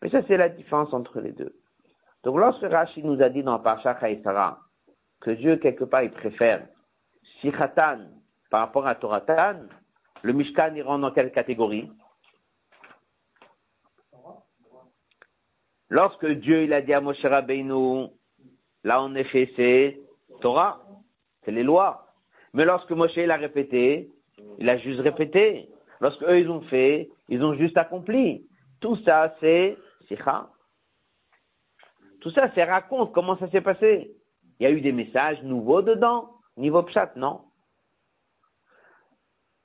Mais ça, c'est la différence entre les deux. Donc lorsque Rashi nous a dit dans Parsha Chaïsara que Dieu, quelque part, il préfère Sikhatan par rapport à Toratan, le Mishkan, il rentre dans quelle catégorie? Lorsque Dieu, il a dit à Moshe Rabbeinu, là, en effet, c'est Torah, c'est les lois. Mais lorsque Moshe l'a répété, il a juste répété. Lorsque eux ils ont fait, ils ont juste accompli. Tout ça, c'est Sikha. Tout ça, c'est raconte comment ça s'est passé. Il y a eu des messages nouveaux dedans, niveau pshat, non?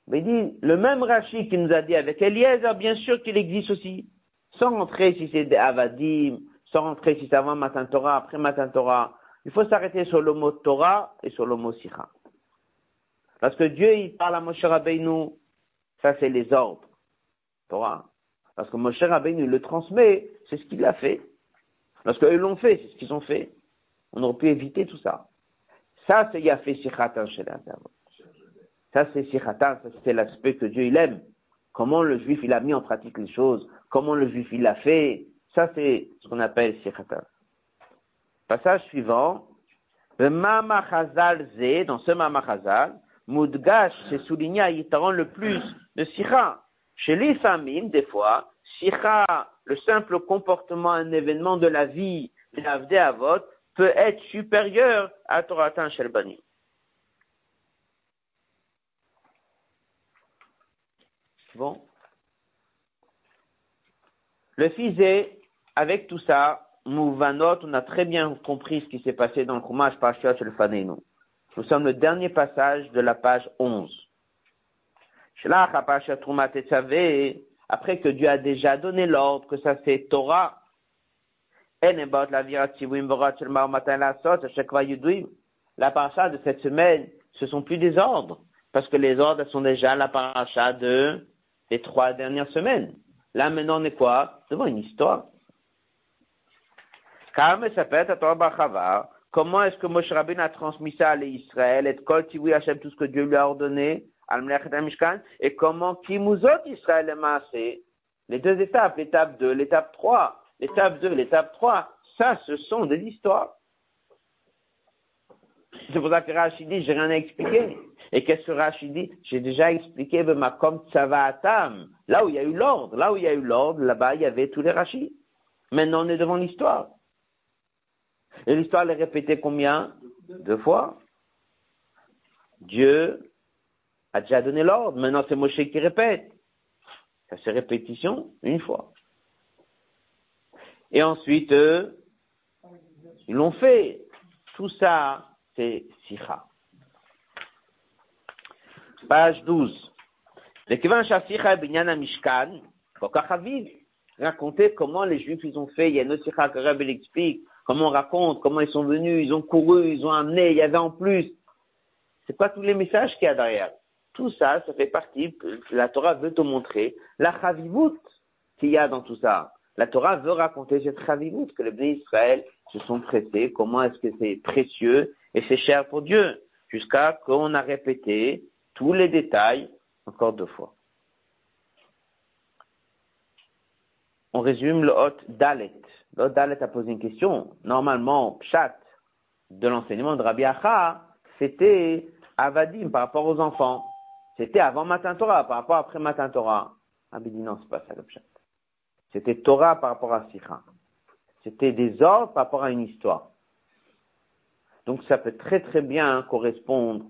Mais il dit, le même Rashi qui nous a dit avec Eliezer, bien sûr qu'il existe aussi. Sans rentrer si c'est des Avadim, sans rentrer si c'est avant Matin Torah, après Matin Torah, il faut s'arrêter sur le mot Torah et sur le mot Sikha. Parce que Dieu, il parle à Moshe Rabbeinu, ça c'est les ordres. Torah. Parce que Moshe Rabbeinu le transmet, c'est ce qu'il a fait. Lorsqu'eux l'ont fait, c'est ce qu'ils ont fait. On aurait pu éviter tout ça. Ça, c'est Yafé Sikhatan chez Ça, c'est Sikhatan, c'est l'aspect que Dieu il aime. Comment le juif il a mis en pratique les choses, comment le juif il l'a fait. Ça, c'est ce qu'on appelle Sikhatan. Passage suivant. Le Mama Ze, dans ce Mama Chazal, Moudgash, c'est souligné à Yitaron le plus de Sikha. Chez les famines, des fois, Sikha, le simple comportement, un événement de la vie, l'avdé avot, peut être supérieur à Toratan Shelbani. Bon. Le est avec tout ça, Mouvanot, on a très bien compris ce qui s'est passé dans le Chumash le Faneinu. Nous sommes le dernier passage de la page 11. Après que Dieu a déjà donné l'ordre que ça c'est Torah, la paracha de cette semaine, ce sont plus des ordres, parce que les ordres sont déjà la paracha de des trois dernières semaines. Là maintenant on est quoi? Devant une histoire. Comment est-ce que Moshe Rabbein a transmis ça à l'Israël et Kol Tiwi Hashem, tout ce que Dieu lui a ordonné, et comment Kimuzot Israël est Les deux étapes, l'étape 2, l'étape 3, l'étape 2, l'étape 3, ça, ce sont des histoires. C'est pour ça que Rachid dit, j'ai rien à expliquer. Et qu'est-ce que Rachid dit? J'ai déjà expliqué ma comme Atam. Là où il y a eu l'ordre, là où il y a eu l'ordre, là-bas, il y avait tous les Rachid. Maintenant, on est devant l'histoire. Et l'histoire est répétée combien? Deux fois. Dieu a déjà donné l'ordre. Maintenant, c'est Moshe qui répète. Ça c'est répétition une fois. Et ensuite, ils l'ont fait. Tout ça, c'est Sikha. Page 12. Mishkan, raconter comment les Juifs ils ont fait. Il y a une Sikha que Rabbi explique comment on raconte, comment ils sont venus, ils ont couru, ils ont amené, il y avait en plus. C'est pas tous les messages qu'il y a derrière. Tout ça, ça fait partie, la Torah veut te montrer la chavivut qu'il y a dans tout ça. La Torah veut raconter cette chavivut que les bénis Israël se sont pressés, comment est-ce que c'est précieux et c'est cher pour Dieu, jusqu'à qu'on a répété tous les détails encore deux fois. On résume le hot Dalet. Hot Dalet a posé une question. Normalement, chat de l'enseignement de Rabbi Acha, c'était Avadim par rapport aux enfants. C'était avant Matin Torah, par rapport après Matin Torah. Rabbi dit non, c'est pas ça le chat. C'était Torah par rapport à Sikha. C'était des ordres par rapport à une histoire. Donc ça peut très très bien correspondre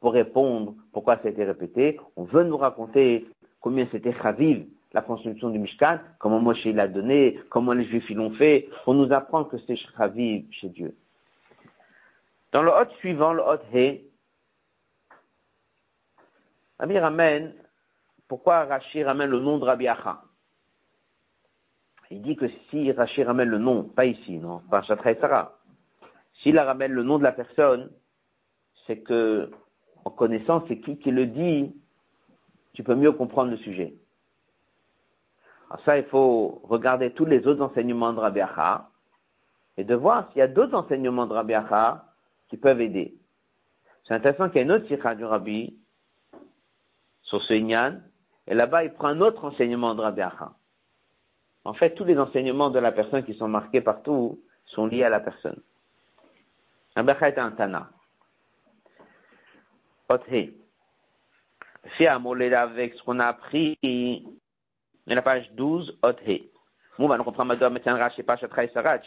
pour répondre pourquoi ça a été répété. On veut nous raconter combien c'était chaviv, la construction du Mishkan, comment Moshe l'a donné, comment les Juifs l'ont fait, pour nous apprendre que c'est Shravi chez Dieu. Dans le hôte suivant, le hôte He, Rabbi ramène, pourquoi Rashi ramène le nom de Rabbi Acha? Il dit que si Rashi ramène le nom, pas ici, non, pas Shatra et Sarah, s'il ramène le nom de la personne, c'est que, en connaissant c'est qui qui le dit, tu peux mieux comprendre le sujet. Alors ça, il faut regarder tous les autres enseignements de Rabbi Acha et de voir s'il y a d'autres enseignements de Rabbi Acha qui peuvent aider. C'est intéressant qu'il y ait une autre sikha du Rabbi sur ce Inyan, et là-bas, il prend un autre enseignement de Rabbi Acha. En fait, tous les enseignements de la personne qui sont marqués partout sont liés à la personne. Rabbi Acha est un Tana. Othé. Si avec ce qu'on a appris dans la page 12, Othé. Mouva, nous comprenons maintenant, mais tiendra chez Pacha Sarat.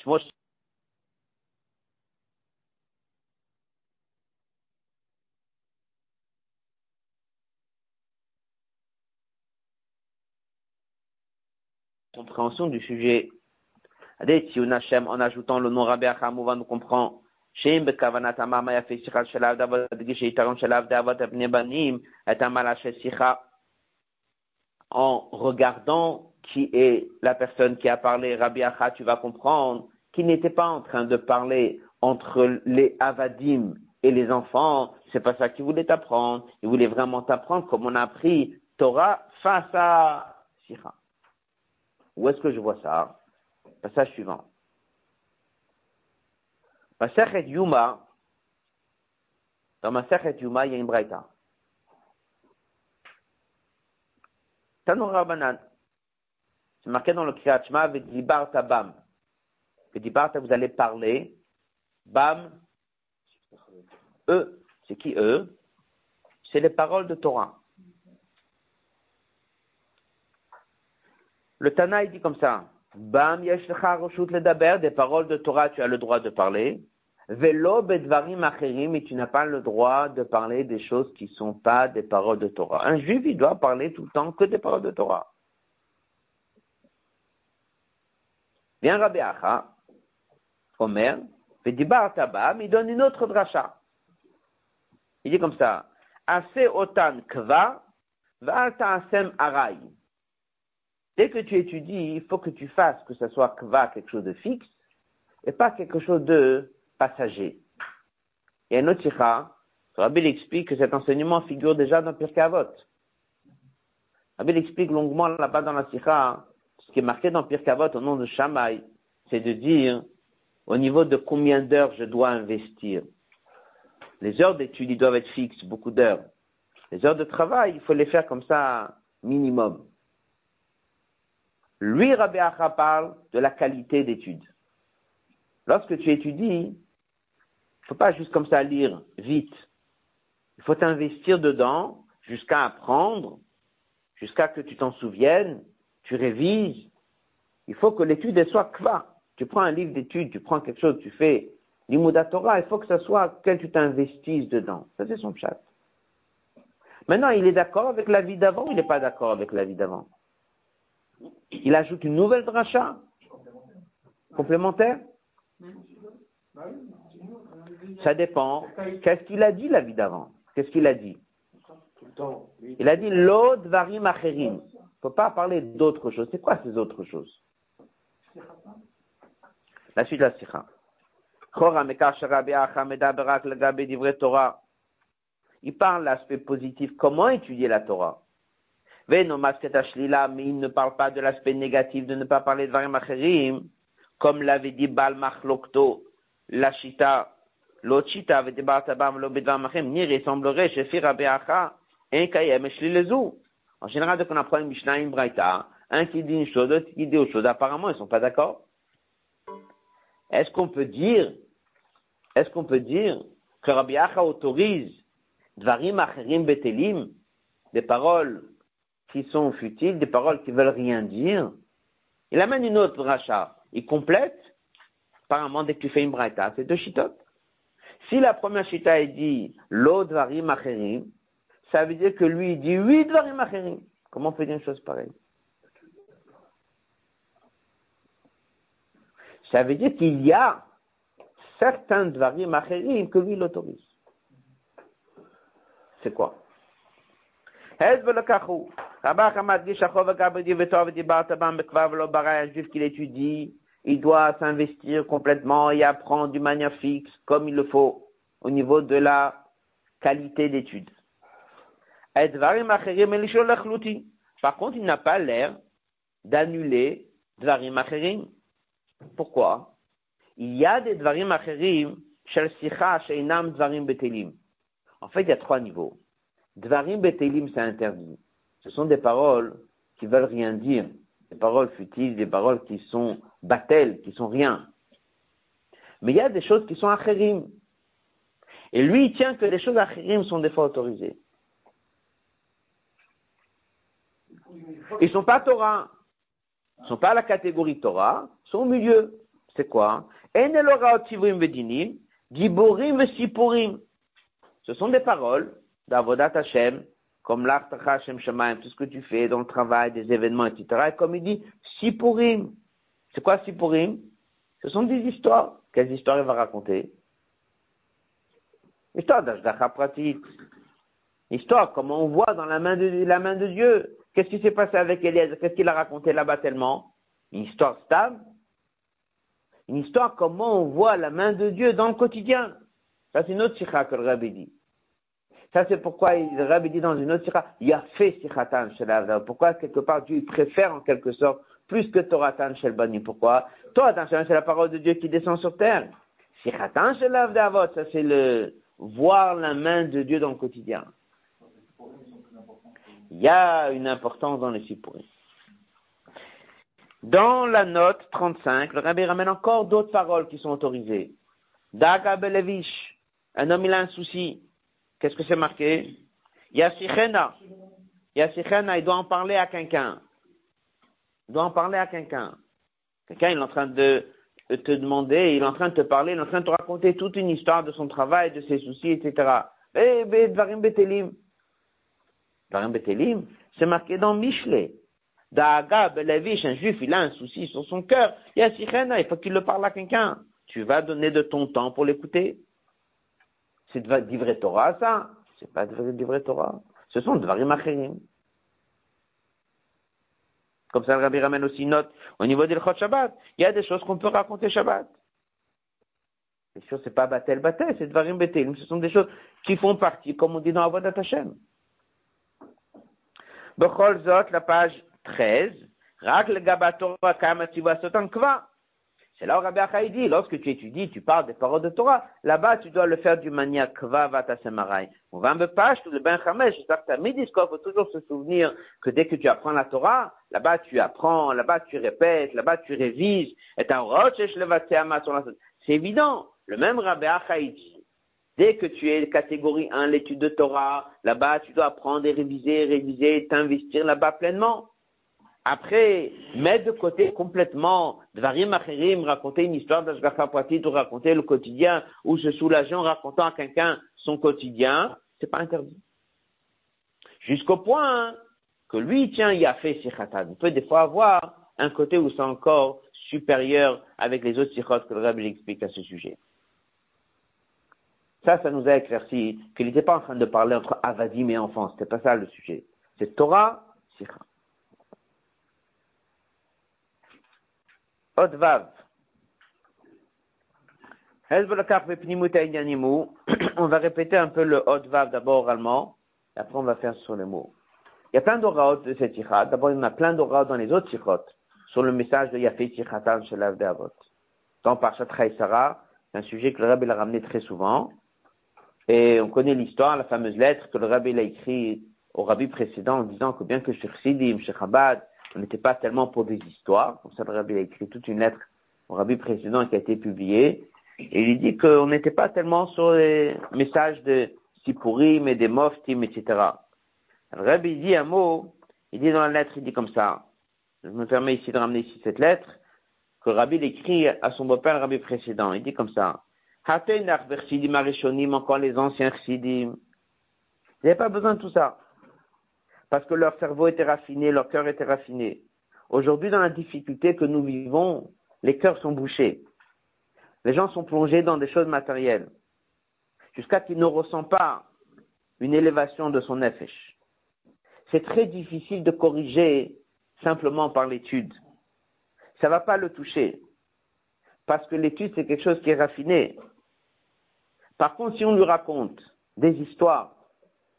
compréhension du sujet. En ajoutant le nom Rabbi Achamouva, nous comprend שאם בכוונת המאמה יפה שיחה של עבד אבות תדגיש היתרון של עבד אבות הבני בנים את המעלה של שיחה en regardant qui est la personne qui a parlé, Rabbi Achat, tu vas comprendre qu'il n'était pas en train de parler entre les Avadim et les enfants. C'est pas ça qu'il voulait t'apprendre. Il voulait vraiment t'apprendre comme on a appris Torah face à Sikha. Où est-ce que je vois ça? Passage suivant. Yuma, dans Masechet Yuma, il. Tanura Banan. C'est marqué dans le Kriyat Shema, Vedibarta Bam. Vedibarta, vous allez parler. Bam. Eux. C'est qui eux C'est les paroles de Torah. Le Tana, dit comme ça. Bam le daber, des paroles de Torah, tu as le droit de parler. Velo bedvarim acherim, et tu n'as pas le droit de parler des choses qui ne sont pas des paroles de Torah. Un juif, il doit parler tout le temps que des paroles de Torah. Viens Rabbi Acha, Omer, Vedibar Tabam, il donne une autre dracha. Il dit comme ça, Ase otan kva, asem aray. Dès que tu étudies, il faut que tu fasses que ce soit kva, quelque chose de fixe, et pas quelque chose de passager. A un autre sikha, Rabbi explique que cet enseignement figure déjà dans Pirkei Avot. Rabbi explique longuement là-bas dans la sikha, ce qui est marqué dans Pirkei Avot au nom de Shammai, c'est de dire au niveau de combien d'heures je dois investir. Les heures d'études, doivent être fixes, beaucoup d'heures. Les heures de travail, il faut les faire comme ça, minimum. Lui, Rabbi Acha parle de la qualité d'études. Lorsque tu étudies, faut pas juste comme ça lire vite. Il faut t'investir dedans jusqu'à apprendre, jusqu'à que tu t'en souviennes, tu révises. Il faut que l'étude soit kva. Tu prends un livre d'études, tu prends quelque chose, tu fais l'imouda Torah, il faut que ce soit que tu t'investisses dedans. Ça, c'est son chat. Maintenant, il est d'accord avec la vie d'avant ou il n'est pas d'accord avec la vie d'avant? Il ajoute une nouvelle dracha complémentaire Ça dépend. Qu'est-ce qu'il a dit la vie d'avant? Qu'est-ce qu'il a dit? Il a dit l'od varim acherim. Il ne faut pas parler d'autres choses. C'est quoi ces autres choses? La suite de la sikha. Il parle l'aspect positif. Comment étudier la Torah? Mais il ne parle pas de l'aspect négatif de ne pas parler de Varim Acherim, comme l'avait dit Bal Machlokto, la L'autre Shita avait dit Bartabam, l'Obedvam Acherim, ni ressemblerait chez Fira Beacha, un Kayem et En général, dès qu'on apprend une Mishnah, une Braïta, un qui dit une chose, l'autre qui dit autre chose, apparemment, ils ne sont pas d'accord. Est-ce qu'on peut dire, est-ce qu'on peut dire que Rabbi Acha autorise Dvarim Acherim Betelim, des paroles qui sont futiles, des paroles qui veulent rien dire? Il amène une autre rachat. Il complète, apparemment, dès que tu fais une braïta, c'est deux chitotes. Si la première chita est dit l'autre varim acherim, ça veut dire que lui il dit huit varim acherim. Comment on peut une chose pareille? Ça veut dire qu'il y a certains dvarim acherim que lui il autorise. C'est quoi? Juif qui l'étudie, il doit s'investir complètement et apprendre d'une manière fixe, comme il le faut, au niveau de la qualité d'étude. Par contre, il n'a pas l'air d'annuler Dvarim Acherim. Pourquoi? Il y a des Dvarim Acherim, Shel Sicha, Sheinam Dvarim Betelim. En fait, il y a trois niveaux. Dvarim Betelim, c'est interdit. Ce sont des paroles qui veulent rien dire. Des paroles futiles, des paroles qui sont battelles, qui sont rien. Mais il y a des choses qui sont acherim. Et lui, il tient que les choses acherim sont des fois autorisées. Ils ne sont pas Torah. Ils ne sont pas la catégorie Torah. Ils sont au milieu. C'est quoi? Ce sont des paroles d'Avodat Hashem, comme l'Artacha Hashem Shemaim, tout ce que tu fais dans le travail, des événements, etc. Et comme il dit, Sipurim. C'est quoi Sipurim Ce sont des histoires. Quelles histoires il va raconter? Histoire d'Ashdacha Pratit. Histoire, comment on voit dans la main de, la main de Dieu. Qu'est-ce qui s'est passé avec Eliezer Qu'est-ce qu'il a raconté là-bas tellement? Une histoire stable. Une histoire comment on voit la main de Dieu dans le quotidien. Ça, c'est une autre sikha que le rabbi dit. Ça, c'est pourquoi le rabbi dit dans une autre sikha, il a fait sikhatan Pourquoi, quelque part, Dieu préfère en quelque sorte plus que Toratan shel bani. Pourquoi Toratan shel c'est la parole de Dieu qui descend sur terre. Sikhatan shel ça c'est le voir la main de Dieu dans le quotidien. Il y a une importance dans les sipurim. Dans la note 35, le rabbi ramène encore d'autres paroles qui sont autorisées. Daga Belevish, un homme il a un souci. Qu'est-ce que c'est marqué Yassichena. Yassichena, il doit en parler à quelqu'un. Il doit en parler à quelqu'un. Quelqu'un, il est en train de te demander, il est en train de te parler, il est en train de te raconter toute une histoire de son travail, de ses soucis, etc. Eh, Dvarim Betelim. Dvarim Betelim, c'est marqué dans Michelet. Daaga Belevish, un juif, il a un souci sur son cœur. Yassichena, il faut qu'il le parle à quelqu'un. Tu vas donner de ton temps pour l'écouter. C'est vrai Torah, ça C'est pas vrai Torah. Ce sont Dvarim Acherim. Comme ça, le Rabbi ramène aussi une note au niveau des Shabbat. Il y a des choses qu'on peut raconter Shabbat. Bien sûr, c'est pas Batel Batel, c'est Dvarim Betel. Ce sont des choses qui font partie, comme on dit dans Avodat Hashem. Bechol Zot, la page 13. Rak le Gabatorah Kama Sotan Kva. C'est là où Rabbi Achai dit, lorsque tu étudies, tu parles des paroles de Torah, là-bas, tu dois le faire d'une manière kvavata semarai. On va me page, le ben chamesh, j'espère que il faut toujours se souvenir que dès que tu apprends la Torah, là-bas tu apprends, là-bas tu répètes, là-bas tu révises, et c'est évident. Le même Rabbi Achai dit, dès que tu es catégorie 1, l'étude de Torah, là-bas tu dois apprendre et réviser, réviser, t'investir là-bas pleinement. Après, mettre de côté complètement Dvarim Acherim, raconter une histoire d'Ashgacha Pratit ou raconter le quotidien ou se soulager en racontant à quelqu'un son quotidien, c'est pas interdit. Jusqu'au point que lui, tiens, il a fait Sikhatan. On peut des fois avoir un côté où c'est encore supérieur avec les autres sikhot que le Rabbi explique à ce sujet. Ça, ça nous a éclairci qu'il n'était pas en train de parler entre Avadim et enfants. C'était pas ça le sujet. C'est Torah, Sikha. Vav. On va répéter un peu le Vav d'abord oralement, et après on va faire sur les mots. Il y a plein d'oraot de cette tirade. D'abord, il y en a plein d'oraot dans les autres tirot, sur le message de Yafé Tichatan chez Avot. Dans Parchat Sarah, c'est un sujet que le rabbi l'a ramené très souvent. Et on connaît l'histoire, la fameuse lettre que le rabbi a écrite au rabbi précédent en disant que bien que chez Chabad, on n'était pas tellement pour des histoires. Comme ça, le rabbi a écrit toute une lettre au rabbi précédent qui a été publiée. Il dit qu'on n'était pas tellement sur les messages de Sipurim et des Moftim, etc. Le rabbi dit un mot, il dit dans la lettre, il dit comme ça. Je me permets ici de ramener ici cette lettre que rabbi écrit à son beau-père, le rabbi précédent. Il dit comme ça. encore les anciens chassidim. Vous n'avez pas besoin de tout ça parce que leur cerveau était raffiné, leur cœur était raffiné. Aujourd'hui, dans la difficulté que nous vivons, les cœurs sont bouchés. Les gens sont plongés dans des choses matérielles, jusqu'à qu'ils ne ressentent pas une élévation de son nefesh. C'est très difficile de corriger simplement par l'étude. Ça ne va pas le toucher. Parce que l'étude, c'est quelque chose qui est raffiné. Par contre, si on lui raconte des histoires,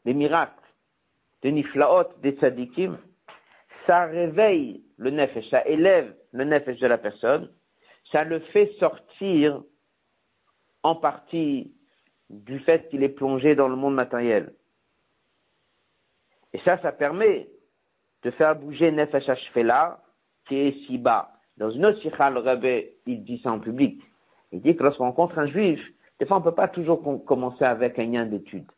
des miracles, des niflaot, des tzadikim, ça réveille le nefesh, ça élève le nefesh de la personne, ça le fait sortir en partie du fait qu'il est plongé dans le monde matériel. Et ça, ça permet de faire bouger Nefesh Hashfela, qui est si bas. Dans une autre sikha, le il dit ça en public. Il dit que lorsqu'on rencontre un juif, des fois on ne peut pas toujours commencer avec un lien d'étude.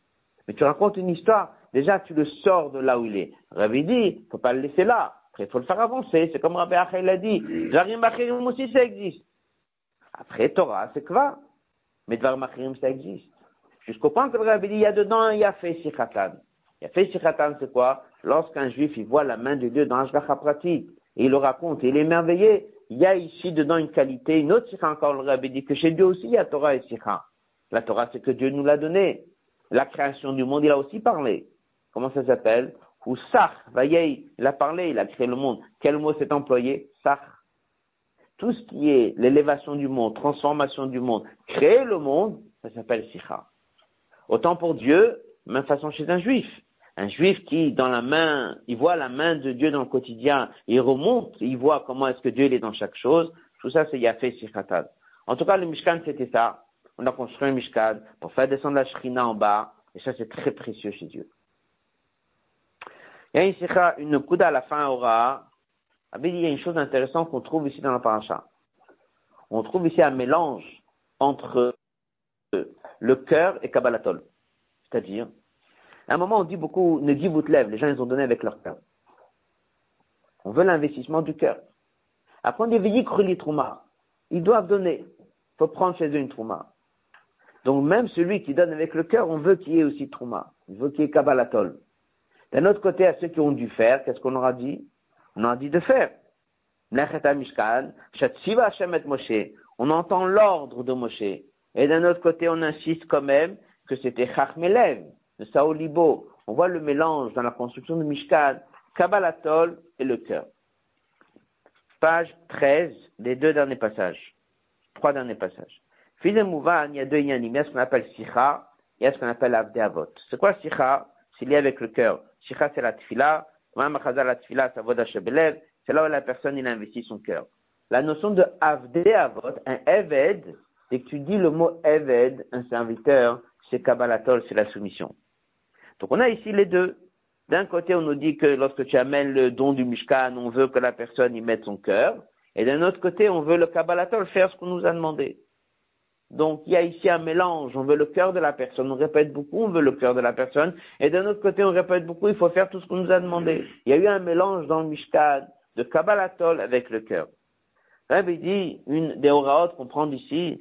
Mais tu racontes une histoire, déjà tu le sors de là où il est. Le rabbi dit, il ne faut pas le laisser là. Après, il faut le faire avancer. C'est comme Rabbi Achel l'a dit. Jarim Achirim aussi, ça existe. Après, Torah, c'est quoi Mais Dvar Achirim, ça existe. Jusqu'au point que le rabbi dit, il y a dedans il y a fait Sikhatan. Il y a fait Sikhatan, c'est quoi? Lorsqu'un juif, il voit la main de Dieu dans Ashgacha pratique, et il le raconte, il est émerveillé, il y a ici dedans une qualité, une autre Sikha encore, le rabbi dit que chez Dieu aussi, il y a Torah et Sikha. La Torah, c'est que Dieu nous l'a donné. La création du monde, il a aussi parlé. Comment ça s'appelle? Ou Sach, voyez, il a parlé, il a créé le monde. Quel mot s'est employé? Sach. Tout ce qui est l'élévation du monde, transformation du monde, créer le monde, ça s'appelle Sikha. Autant pour Dieu, même façon chez un juif. Un juif qui, dans la main, il voit la main de Dieu dans le quotidien, il remonte, il voit comment est-ce que Dieu est dans chaque chose. Tout ça, c'est Yafé Sikhatan. En tout cas, le Mishkan, c'était ça. On a construit un Mishkan pour faire descendre la Shrina en bas. Et ça, c'est très précieux chez Dieu. Il y a une couda à la fin aura. Il y a une chose intéressante qu'on trouve ici dans la paracha. On trouve ici un mélange entre le cœur et Kabbalatol. C'est-à-dire, à un moment, on dit beaucoup, ne dis vous te lève. Les gens, ils ont donné avec leur cœur. On veut l'investissement du cœur. Après, on dit veillez les trouma. Ils doivent donner. Il faut prendre chez eux une trouma. Donc, même celui qui donne avec le cœur, on veut qu'il y ait aussi trouma. On veut qu'il y ait Kabbalatol. D'un autre côté, à ceux qui ont dû faire, qu'est-ce qu'on aura dit? On aura dit de faire. On entend l'ordre de Moshe. Et d'un autre côté, on insiste quand même que c'était Chachmelev, de Saolibo. On voit le mélange dans la construction de Mishkan, Kabbalatol et le cœur. Page 13, les deux derniers passages. Trois derniers passages. Fils Mouvan, il y a deux yanim. Il y a ce qu'on appelle Sicha, il y a ce qu'on appelle Avdeavot. C'est quoi Sicha C'est lié avec le cœur. Shicha, c'est la la C'est là où la personne, il investit son cœur. La notion de avde avot, un eved, c'est que tu dis le mot eved, un serviteur, c'est kabbalatol, c'est la soumission. Donc on a ici les deux. D'un côté, on nous dit que lorsque tu amènes le don du mishkan, on veut que la personne y mette son cœur. Et d'un autre côté, on veut le kabbalatol faire ce qu'on nous a demandé. Donc il y a ici un mélange. On veut le cœur de la personne. On répète beaucoup, on veut le cœur de la personne. Et d'un autre côté, on répète beaucoup, il faut faire tout ce qu'on nous a demandé. Il y a eu un mélange dans le Mishkan de Kabbalatol avec le cœur. Rabbi dit, une des oraot qu'on prend d'ici,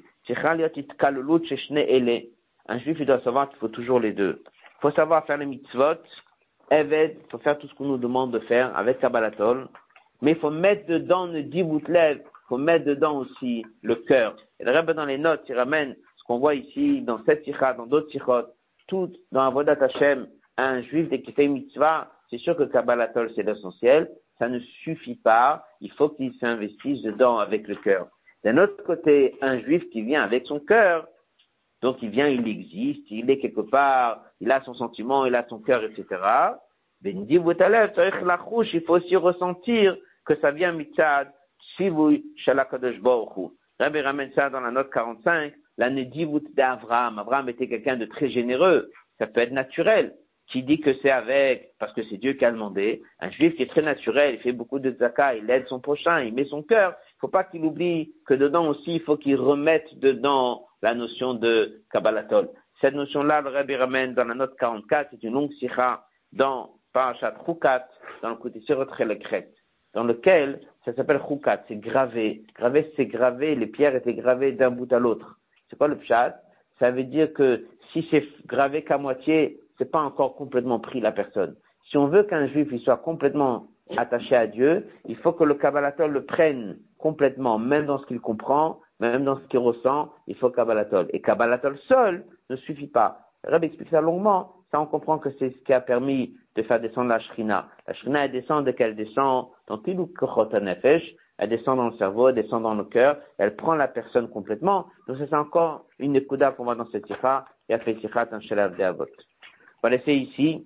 un juif, il doit savoir qu'il faut toujours les deux. Il faut savoir faire les mitzvot, Eved, il faut faire tout ce qu'on nous demande de faire avec Kabbalatol, mais il faut mettre dedans le divutlev, faut mettre dedans aussi le cœur. Et le Rebbe dans les notes, il ramène ce qu'on voit ici, dans cette sikha, dans d'autres sikhot, tout dans Avodat Hashem, un juif qui fait mitzvah, c'est sûr que Kabbalatol c'est l'essentiel, ça ne suffit pas, il faut qu'il s'investisse dedans avec le cœur. D'un autre côté, un juif qui vient avec son cœur, donc il vient, il existe, il est quelque part, il a son sentiment, il a son cœur, etc. Ben il faut aussi ressentir que ça vient mitzad, Shivui Shalakadosh Baruch Rabbi ramène ça dans la note 45, la Nedivut d'Avram. Avram était quelqu'un de très généreux. Ça peut être naturel. Qui dit que c'est avec, parce que c'est Dieu qui a demandé. Un juif qui est très naturel, il fait beaucoup de zaka, il aide son prochain, il met son cœur. Il ne faut pas qu'il oublie que dedans aussi, il faut qu'il remette dedans la notion de Kabbalatol. Cette notion-là, le Rabbi ramène dans la note 44, c'est une longue sikha dans Parashat Rukat, dans le côté retrait le dans lequel ça s'appelle choukat, c'est gravé. Gravé, c'est gravé, les pierres étaient gravées d'un bout à l'autre. C'est quoi le pshat Ça veut dire que si c'est gravé qu'à moitié, c'est pas encore complètement pris la personne. Si on veut qu'un juif il soit complètement attaché à Dieu, il faut que le Kabbalatol le prenne complètement, même dans ce qu'il comprend, même dans ce qu'il ressent, il faut Kabbalatol. Et Kabbalatol seul ne suffit pas. Rabbi explique ça longuement. On comprend que c'est ce qui a permis de faire descendre la Shrina. La Shrina, elle descend dès qu'elle descend dans Tilou Nefesh, elle descend dans le cerveau, elle descend dans le cœur, elle prend la personne complètement. Donc c'est encore une écouda pour moi dans cette sikha, et fait sikha un shelav de Avot. On va laisser ici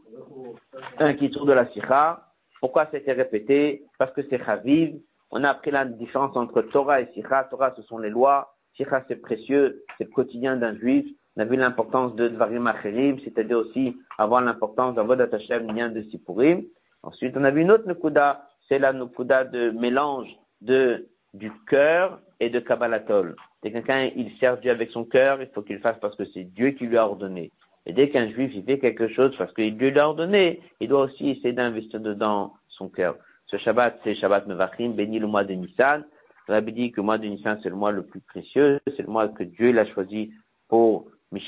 un qui tour de la sikha. Pourquoi c'était répété? Parce que c'est chaviv. On a appris la différence entre Torah et sikha. Torah, ce sont les lois. Sikha, c'est précieux, c'est le quotidien d'un juif. On a vu l'importance de Dvarim Acherim, c'est-à-dire aussi avoir l'importance d'Avodat Hashem, lien de Sipurim. Ensuite, on a vu une autre Nukuda, c'est la Nukuda de mélange de, du cœur et de Kabbalatol. Dès quelqu'un, il sert Dieu avec son cœur, il faut qu'il fasse parce que c'est Dieu qui lui a ordonné. Et dès qu'un juif, il fait quelque chose parce que Dieu lui a ordonné, il doit aussi essayer d'investir dedans son cœur. Ce Shabbat, c'est Shabbat Mevachim, béni le mois de Nissan. Rabbi dit que le mois de Nissan, c'est le mois le plus précieux, c'est le mois que Dieu l'a choisi pour. On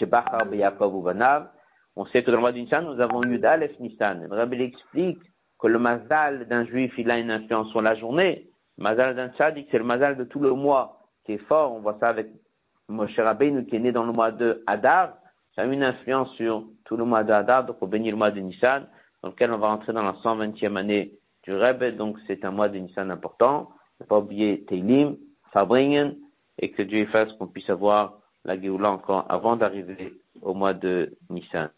sait que dans le mois de Nissan, nous avons eu Dalef Nissan. Rabbi explique que le mazal d'un juif, il a une influence sur la journée. Le mazal d'un tzadik, c'est le mazal de tout le mois qui est fort. On voit ça avec Moshe Rabbeinu qui est né dans le mois de Hadar. Ça a une influence sur tout le mois de Hadar, donc on bénit le mois de Nissan, dans lequel on va rentrer dans la 120e année du Rebbe, donc c'est un mois de Nissan important. Ne pas oublier Teilim, Fabringen, et que Dieu fasse qu'on puisse avoir la Géoula encore avant d'arriver au mois de Nissan.